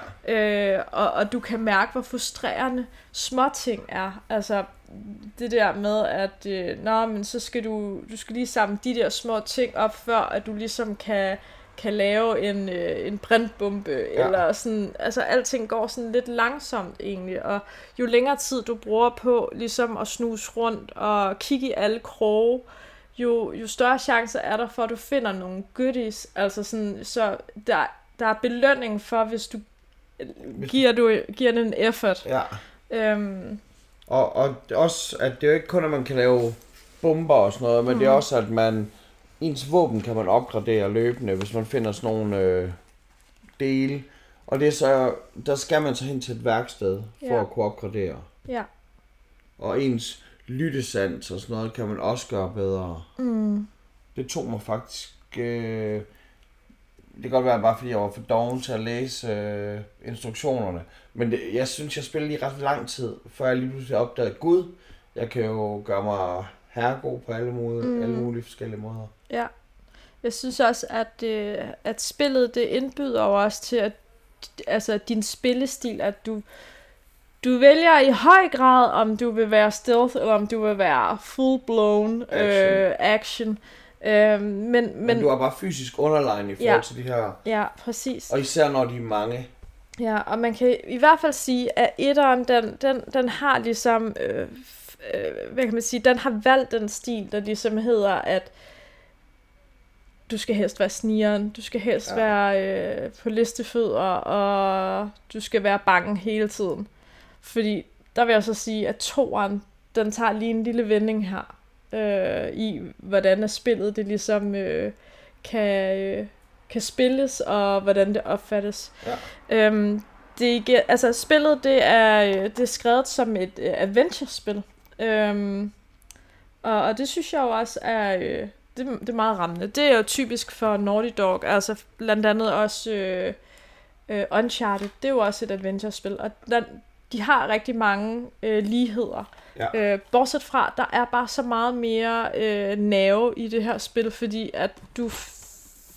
Speaker 1: øh, og, og du kan mærke, hvor frustrerende små ting er. Altså det der med, at øh, nå, men så skal du, du skal lige samle de der små ting op, før at du ligesom kan, kan lave en, øh, en brandbombe, ja. eller sådan, altså alting går sådan lidt langsomt egentlig, og jo længere tid du bruger på ligesom at snuse rundt og kigge i alle kroge, jo, jo større chancer er der for, at du finder nogle goodies, altså sådan, så der, der er belønning for, hvis du giver, du, giver den en effort.
Speaker 2: Ja.
Speaker 1: Øhm,
Speaker 2: Og, og også, at det er jo ikke kun, at man kan lave bomber og sådan noget, men mm. det er også, at man ens våben kan man opgradere løbende, hvis man finder sådan nogle øh, dele. Og det er så, der skal man så hen til et værksted for
Speaker 1: Ja.
Speaker 2: at kunne opgradere.
Speaker 1: ja.
Speaker 2: Og ens lyttesans og sådan noget kan man også gøre bedre.
Speaker 1: Mm.
Speaker 2: Det tog mig faktisk... Øh, det kan godt være bare fordi jeg var for doven til at læse øh, instruktionerne. Men det, jeg synes, jeg spillede lige ret lang tid, før jeg lige pludselig opdagede, Gud, jeg kan jo gøre mig herregod på alle, måder, mm. alle mulige forskellige måder.
Speaker 1: Ja. Jeg synes også, at, øh, at spillet det indbyder jo også til, at altså, din spillestil, at du, du vælger i høj grad, om du vil være stealth, eller om du vil være full-blown
Speaker 2: Action.
Speaker 1: øh, action. Øh, men, men,
Speaker 2: Men du er bare fysisk underlegen i forhold
Speaker 1: Ja.
Speaker 2: til de her.
Speaker 1: Ja, præcis.
Speaker 2: Og især når de er mange.
Speaker 1: Ja, og man kan i hvert fald sige, at etteren, den, den, den har ligesom, øh, øh, hvad kan man sige, den har valgt den stil, der ligesom hedder, at du skal helst være snigeren, du skal helst
Speaker 2: Ja.
Speaker 1: være øh, på listefødder, og du skal være bange hele tiden. Fordi der vil jeg så sige, at toeren, den tager lige en lille vending her, øh, i hvordan er spillet det ligesom øh, kan, øh, kan spilles, og hvordan det opfattes.
Speaker 2: Ja.
Speaker 1: Øhm, det, altså, spillet det er, øh, det er skrevet som et øh, adventure-spil. Øhm, og, og det synes jeg jo også er, øh, det, det er meget rammende. Det er jo typisk for Naughty Dog, altså blandt andet også øh, øh, Uncharted, det er jo også et adventure-spil, og der, de har rigtig mange øh, ligheder.
Speaker 2: Ja.
Speaker 1: Øh, bortset fra, der er bare så meget mere øh, nerve i det her spil, fordi at du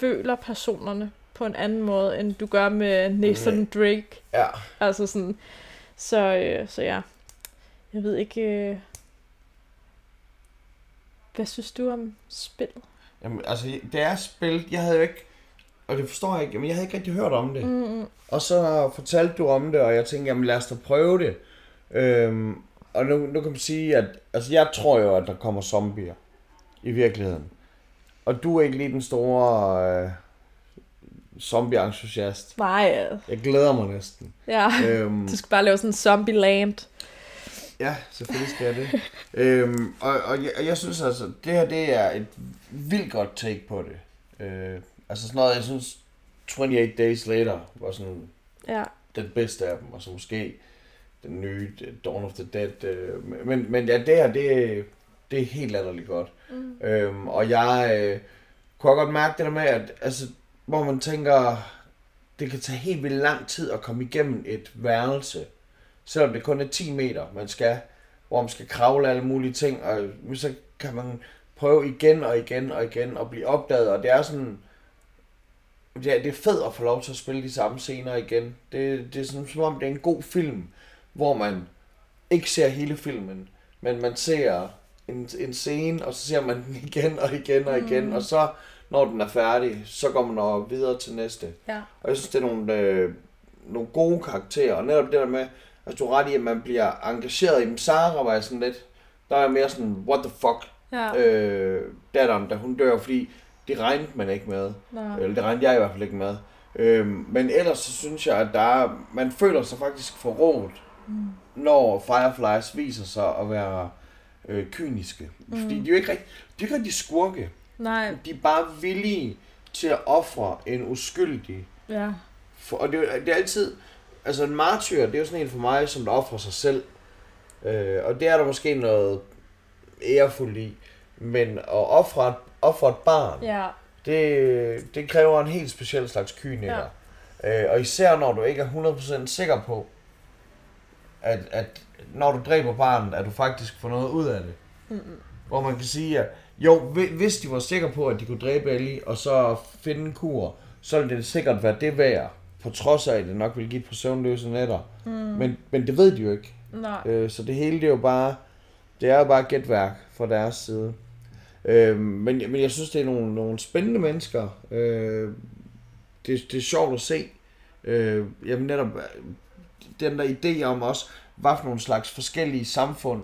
Speaker 1: føler personerne på en anden måde, end du gør med Nathan Drake.
Speaker 2: Ja.
Speaker 1: Altså sådan, så, øh, så ja, jeg ved ikke, øh, hvad synes du om spillet?
Speaker 2: Jamen, altså, det er spillet. Jeg havde jo ikke... Og det forstår jeg ikke, men jeg havde ikke rigtig hørt om det.
Speaker 1: Mm,
Speaker 2: Og så fortalte du om det, og jeg tænkte, jamen lad os da prøve det. Øhm, og nu, nu kan man sige, at altså, jeg tror jo, at der kommer zombier i virkeligheden. Og du er ikke lige den store øh, zombie-entusiast.
Speaker 1: nej,
Speaker 2: Jeg glæder mig næsten.
Speaker 1: ja,
Speaker 2: øhm,
Speaker 1: du skal bare lave sådan en zombie land.
Speaker 2: Ja, selvfølgelig skal jeg det. øhm, og, og jeg, og jeg synes altså, det her det er et vildt godt take på det. Øh, altså sådan noget, jeg synes 28 Days Later var sådan
Speaker 1: Ja,
Speaker 2: den bedste af dem, og så måske den nye Dawn of the Dead. Øh, men, men ja, det her, det, det er helt latterligt godt. Mm. Øhm, og jeg øh, kunne godt mærke det der med, at altså, hvor man tænker, det kan tage helt vildt lang tid at komme igennem et værelse, selvom det kun er 10 meter, man skal, hvor man skal kravle alle mulige ting, og så kan man prøve igen og igen og igen og blive opdaget, og det er sådan, Ja, det er fedt at få lov til at spille de samme scener igen. Det, det er sådan, som om det er en god film, hvor man ikke ser hele filmen, men man ser en, en scene, og så ser man den igen og igen og igen, mm. og så, når den er færdig, så går man over videre til næste.
Speaker 1: ja,
Speaker 2: Og jeg synes, det er nogle, øh, nogle gode karakterer, og netop det der med, at du er ret i, at man bliver engageret i dem. Sarah var jeg sådan lidt, der er mere sådan, what the fuck,
Speaker 1: ja.
Speaker 2: øh, datteren, da hun dør, fordi det regnede man ikke med.
Speaker 1: Nej.
Speaker 2: Eller det regnede jeg i hvert fald ikke med. Øhm, men ellers så synes jeg, at der er, man føler sig faktisk forrådt, mm. når Fireflies viser sig at være øh, kyniske. Mm. Fordi de er jo ikke rigtig, de er ikke rigtig skurke.
Speaker 1: Nej.
Speaker 2: De er bare villige til at ofre en uskyldig.
Speaker 1: Ja.
Speaker 2: For, og det, det er altid, altså en martyr, det er jo sådan en for mig, som der offrer sig selv. Øh, og det er der måske noget ærefuldt i. Men at ofre et, ofre et barn,
Speaker 1: Ja.
Speaker 2: det, det kræver en helt speciel slags kyniker. Ja. Øh, og især når du ikke er 100% sikker på, at, at når du dræber barnet, at du faktisk får noget ud af det.
Speaker 1: Mm-mm.
Speaker 2: Hvor man kan sige, at jo, hvi- hvis de var sikre på, at de kunne dræbe Ellie, og så finde en kur, så ville det sikkert være det værd, på trods af, at det nok ville give par søvnløse nætter.
Speaker 1: Mm.
Speaker 2: Men, men det ved de jo ikke.
Speaker 1: Nej.
Speaker 2: Øh, så det hele, det er jo bare, det er jo bare gætværk fra deres side. Øh, men, men jeg synes, det er nogle, nogle spændende mennesker. Øh, det, det er sjovt at se. Øh, jamen netop, den der idé om også, hvad for nogle slags forskellige samfund,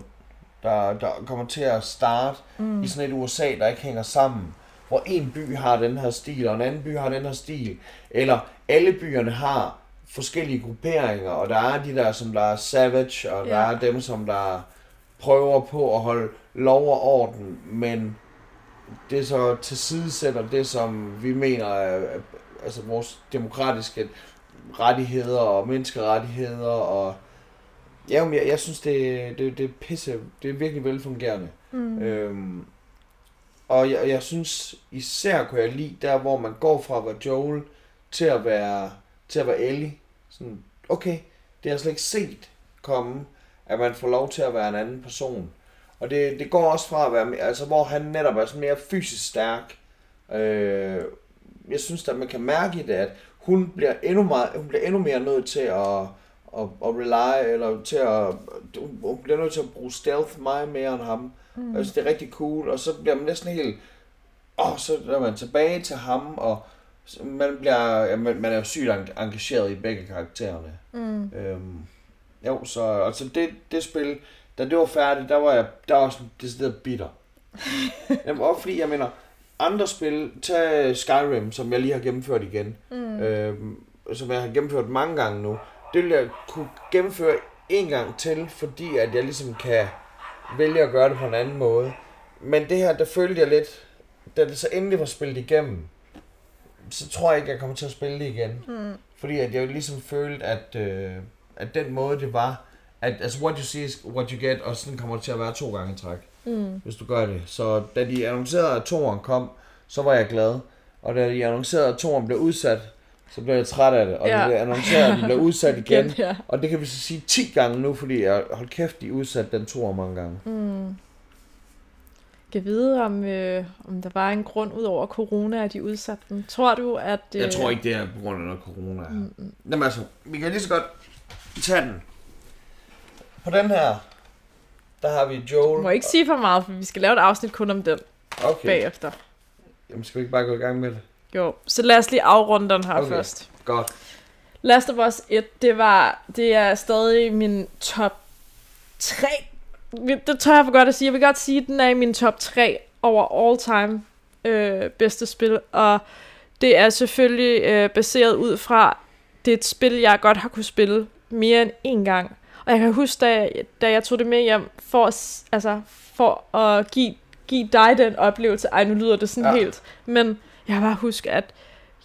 Speaker 2: der, der kommer til at starte mm. i sådan et USA, der ikke hænger sammen. Hvor en by har den her stil, og en anden by har den her stil. Eller alle byerne har forskellige grupperinger, og der er de der, som der er savage, og der
Speaker 1: Ja.
Speaker 2: er dem, som der prøver på at holde lov og orden, men det så tilsidesætter det, som vi mener er altså vores demokratiske rettigheder og menneskerettigheder, og ja, jeg, jeg synes, det, det, det er pisse, det er virkelig velfungerende.
Speaker 1: Mm.
Speaker 2: Øhm, og jeg, jeg synes især kunne jeg lide der, hvor man går fra at være Joel til at være, til at være Ellie. Sådan, okay, det har jeg slet ikke set komme, at man får lov til at være en anden person. Og det, det går også fra at være, altså hvor han netop er sådan mere fysisk stærk. Øh, jeg synes, at man kan mærke i det, at hun bliver endnu, meget, hun bliver endnu mere nødt til at, at, at rely, eller til at, hun- hun bliver nødt til at bruge stealth meget mere end ham. Mm. Altså, det er rigtig cool, og så bliver man næsten helt... Åh, så er man tilbage til ham, og man, bliver, ja, man, man er jo sygt eng- engageret i begge karaktererne.
Speaker 1: Mm.
Speaker 2: Øhm, jo, så altså det, det spil, da det var færdigt, der var jeg der var sådan decideret bitter. Jamen, også fordi, jeg mener, andre spil, tag Skyrim, som jeg lige har gennemført igen,
Speaker 1: Mm.
Speaker 2: øhm, som jeg har gennemført mange gange nu, det vil jeg kunne gennemføre en gang til, fordi at jeg ligesom kan vælge at gøre det på en anden måde. Men det her, der følte jeg lidt, da det så endelig var spillet igennem, så tror jeg ikke, jeg kommer til at spille det igen.
Speaker 1: Mm.
Speaker 2: Fordi at jeg jo ligesom følte, at, øh, at den måde det var, at altså, what you see is what you get, og sådan kommer det til at være to gange i træk,
Speaker 1: Mm.
Speaker 2: hvis du gør det. Så da de annoncerede, at toeren kom, så var jeg glad. Og da de annoncerede, at toeren blev udsat, så blev jeg træt af det. Og
Speaker 1: Ja.
Speaker 2: da de annoncerede, at den blev udsat igen,
Speaker 1: ja.
Speaker 2: og det kan vi så sige 10 gange nu, fordi jeg hold kæft, de er udsat den toer mange gange.
Speaker 1: Mm. Kan vide, om, øh, om der var en grund ud over corona, at de udsatte den. Tror du, at... Øh...
Speaker 2: Jeg tror ikke, det er på grund af noget corona.
Speaker 1: Mm, mm.
Speaker 2: Jamen altså, vi kan lige så godt tage den. På den her, der har vi Joel.
Speaker 1: Du må ikke sige for meget, for vi skal lave et afsnit kun om den
Speaker 2: Okay.
Speaker 1: bagefter.
Speaker 2: Jamen, skal vi ikke bare gå i gang med det?
Speaker 1: Jo, så lad os lige afrunde den her
Speaker 2: Okay.
Speaker 1: først.
Speaker 2: Godt.
Speaker 1: Last of Us 1, det var, det er stadig min top 3. Det tør jeg for godt at sige. Jeg vil godt sige, at den er i min top 3 over all time øh, bedste spil. Og det er selvfølgelig øh, baseret ud fra, det er et spil, jeg godt har kunne spille mere end en gang. Og jeg kan huske, da jeg, da jeg tog det med hjem for altså, for at give, give dig den oplevelse. Ej, nu lyder det sådan
Speaker 2: ja.
Speaker 1: helt. Men jeg kan bare huske, at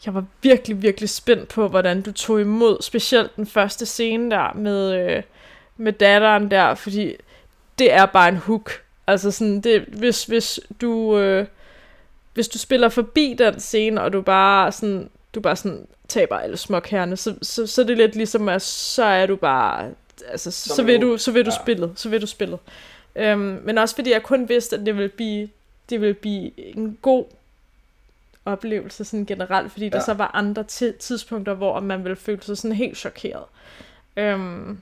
Speaker 1: jeg var virkelig, virkelig spændt på, hvordan du tog imod, specielt den første scene der med, øh, med datteren der, fordi det er bare en hook. Altså sådan, det, hvis, hvis du... Øh, hvis du spiller forbi den scene, og du bare sådan, du bare sådan taber alle småkærne, så, så, så er det lidt ligesom, at så er du bare, altså, så,
Speaker 2: vil du,
Speaker 1: så vil du
Speaker 2: ja.
Speaker 1: spillet, så vil du spillet. Øhm, men også fordi jeg kun vidste, at det ville blive, det ville blive en god oplevelse sådan generelt, fordi ja. der så var andre ti- tidspunkter, hvor man ville føle sig sådan helt chokeret. Øhm,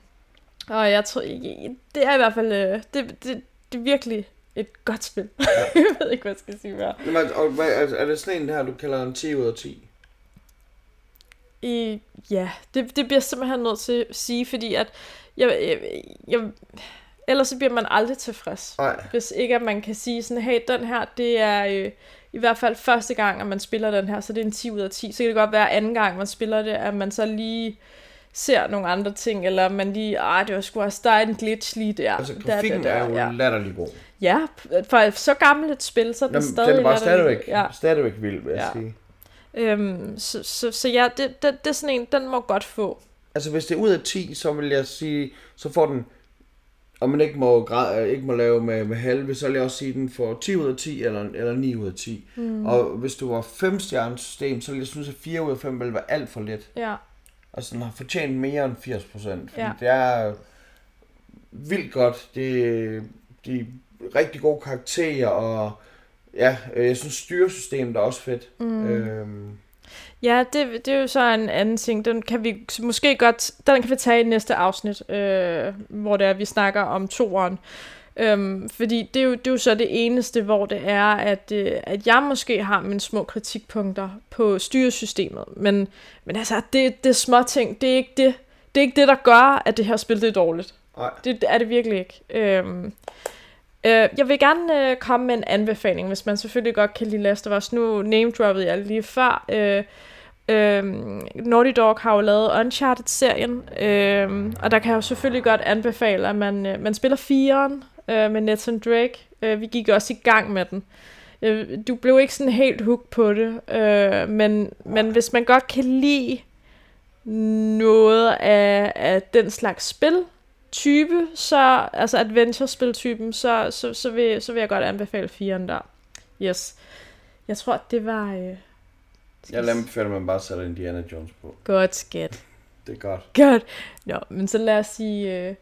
Speaker 1: og jeg tror, det er i hvert fald, øh, det, det, det er virkelig et godt spil.
Speaker 2: Ja.
Speaker 1: jeg ved ikke, hvad jeg skal sige mere.
Speaker 2: Jamen, og hvad, er, er det sådan en her, du kalder en 10 ud af 10?
Speaker 1: I, ja, det, det bliver simpelthen nødt til at sige, fordi at jeg, jeg, jeg, Ellers så bliver man aldrig tilfreds.
Speaker 2: Nej.
Speaker 1: Hvis ikke at man kan sige sådan, hey, den her, det er øh, i hvert fald første gang, at man spiller den her, så det er en 10 ud af 10. Så kan det godt være anden gang, man spiller det, at man så lige ser nogle andre ting, eller man lige, ah, det var sgu også, der er en glitch lige der.
Speaker 2: Altså,
Speaker 1: der,
Speaker 2: grafikken
Speaker 1: der,
Speaker 2: er jo
Speaker 1: ja.
Speaker 2: latterlig god.
Speaker 1: Ja, for så gammelt et spil, så er den
Speaker 2: Jamen,
Speaker 1: stadig
Speaker 2: den er bare stadigvæk,
Speaker 1: Ja.
Speaker 2: stadigvæk vild, vil jeg
Speaker 1: Ja.
Speaker 2: sige.
Speaker 1: Øhm, så, så, så ja, det, det, det er sådan en, den må godt få.
Speaker 2: Altså, hvis det er ud af 10, så vil jeg sige, så får den, og man ikke må, gra- øh, ikke må lave med, med halve, så vil jeg også sige, at den får 10 ud af 10, eller, eller 9 ud af 10. Mm. Og hvis du var 5 stjernes system, så ville jeg synes, at 4 ud af 5 ville være alt for lidt.
Speaker 1: Ja,
Speaker 2: Altså, den har fortjent mere end 80 procent.
Speaker 1: Ja.
Speaker 2: Det er vildt godt. Det, de er rigtig gode karakterer, og ja, øh, jeg synes styresystemet er også fedt. Mm. Øhm,
Speaker 1: ja det, det er jo så en anden ting. Den kan vi måske godt, den kan vi tage i næste afsnit, øh, hvor det er, vi snakker om toeren. Øhm, fordi det er, jo, det er jo så det eneste, hvor det er, at, øh, at jeg måske har mine små kritikpunkter på styresystemet. Men, men altså, det, det er små ting. Det er ikke det, det er ikke det, der gør, at det her spil det er dårligt.
Speaker 2: nej.
Speaker 1: Det er det virkelig ikke. Øhm, øh, jeg vil gerne øh, komme med en anbefaling, hvis man selvfølgelig godt kan lide Last of Us. Nu name-droppede jeg lige før. Øh, øh, Naughty Dog har jo lavet Uncharted-serien, øh, og der kan jeg jo selvfølgelig godt anbefale, at man, øh, man spiller 4'eren øh, med Nathan Drake. Øh, vi gik også i gang med den. Øh, du blev ikke sådan helt hooked på det, øh, men, men hvis man godt kan lide noget af, af den slags spil, type, så, altså adventure-spil-typen, så, så, så, vil, så vil jeg godt anbefale 4'eren der. Yes. Jeg tror, det var... Øh,
Speaker 2: Jeg lader mig at man bare sætter Indiana Jones på.
Speaker 1: godt skat.
Speaker 2: Det er godt.
Speaker 1: Godt. Nå, men så lad os sige... Øh,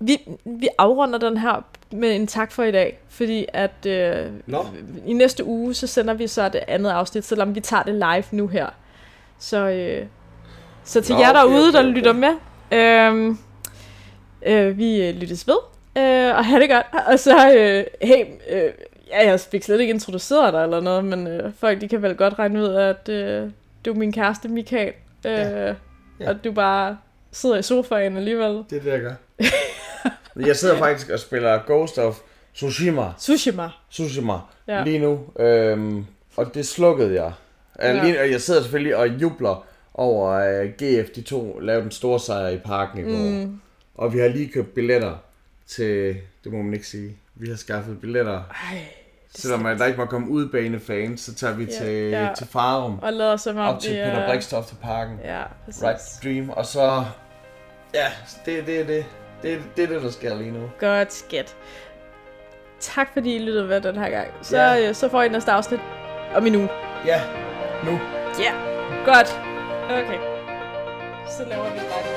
Speaker 1: vi, vi afrunder den her med en tak for i dag, fordi at øh,
Speaker 2: Nå.
Speaker 1: i næste uge, så sender vi så det andet afsnit, selvom vi tager det live nu her. Så, øh, så til
Speaker 2: Nå,
Speaker 1: jer derude,
Speaker 2: okay,
Speaker 1: der
Speaker 2: okay.
Speaker 1: lytter med, øh, øh, vi øh, lyttes ved, øh, og have det godt. Og så, øh, hey, øh, ja, jeg fik slet ikke introduceret dig eller noget, men øh, folk de kan vel godt regne ud, at øh, du er min kæreste Michael, øh,
Speaker 2: Ja. Ja.
Speaker 1: og du bare sidder i sofaen alligevel.
Speaker 2: Det er det, jeg gør. Jeg sidder faktisk og spiller Ghost of Tsushima,
Speaker 1: Tsushima.
Speaker 2: Tsushima
Speaker 1: Ja.
Speaker 2: lige nu. Øhm, og det slukkede jeg.
Speaker 1: Ja.
Speaker 2: Ja. Lige, og jeg sidder selvfølgelig og jubler over at GF, de to lavede en stor sejr i parken i går. Mm. Og vi har lige købt billetter til, det må man ikke sige, vi har skaffet billetter.
Speaker 1: Ej,
Speaker 2: Selvom at der ikke må komme udbane fans, så tager vi
Speaker 1: Ja,
Speaker 2: til,
Speaker 1: ja.
Speaker 2: til Farum.
Speaker 1: og lader som om
Speaker 2: Op til
Speaker 1: er-
Speaker 2: Peter Brikstof til parken.
Speaker 1: Ja, præcis.
Speaker 2: Right Dream. Og så, ja, det, det, det, det, det er det, der sker lige nu.
Speaker 1: Godt skat. Tak fordi I lyttede med den her gang. Så,
Speaker 2: Ja.
Speaker 1: øh, så får I næste afsnit om en uge.
Speaker 2: Ja, nu.
Speaker 1: Ja, godt. Okay. Så laver vi bare det.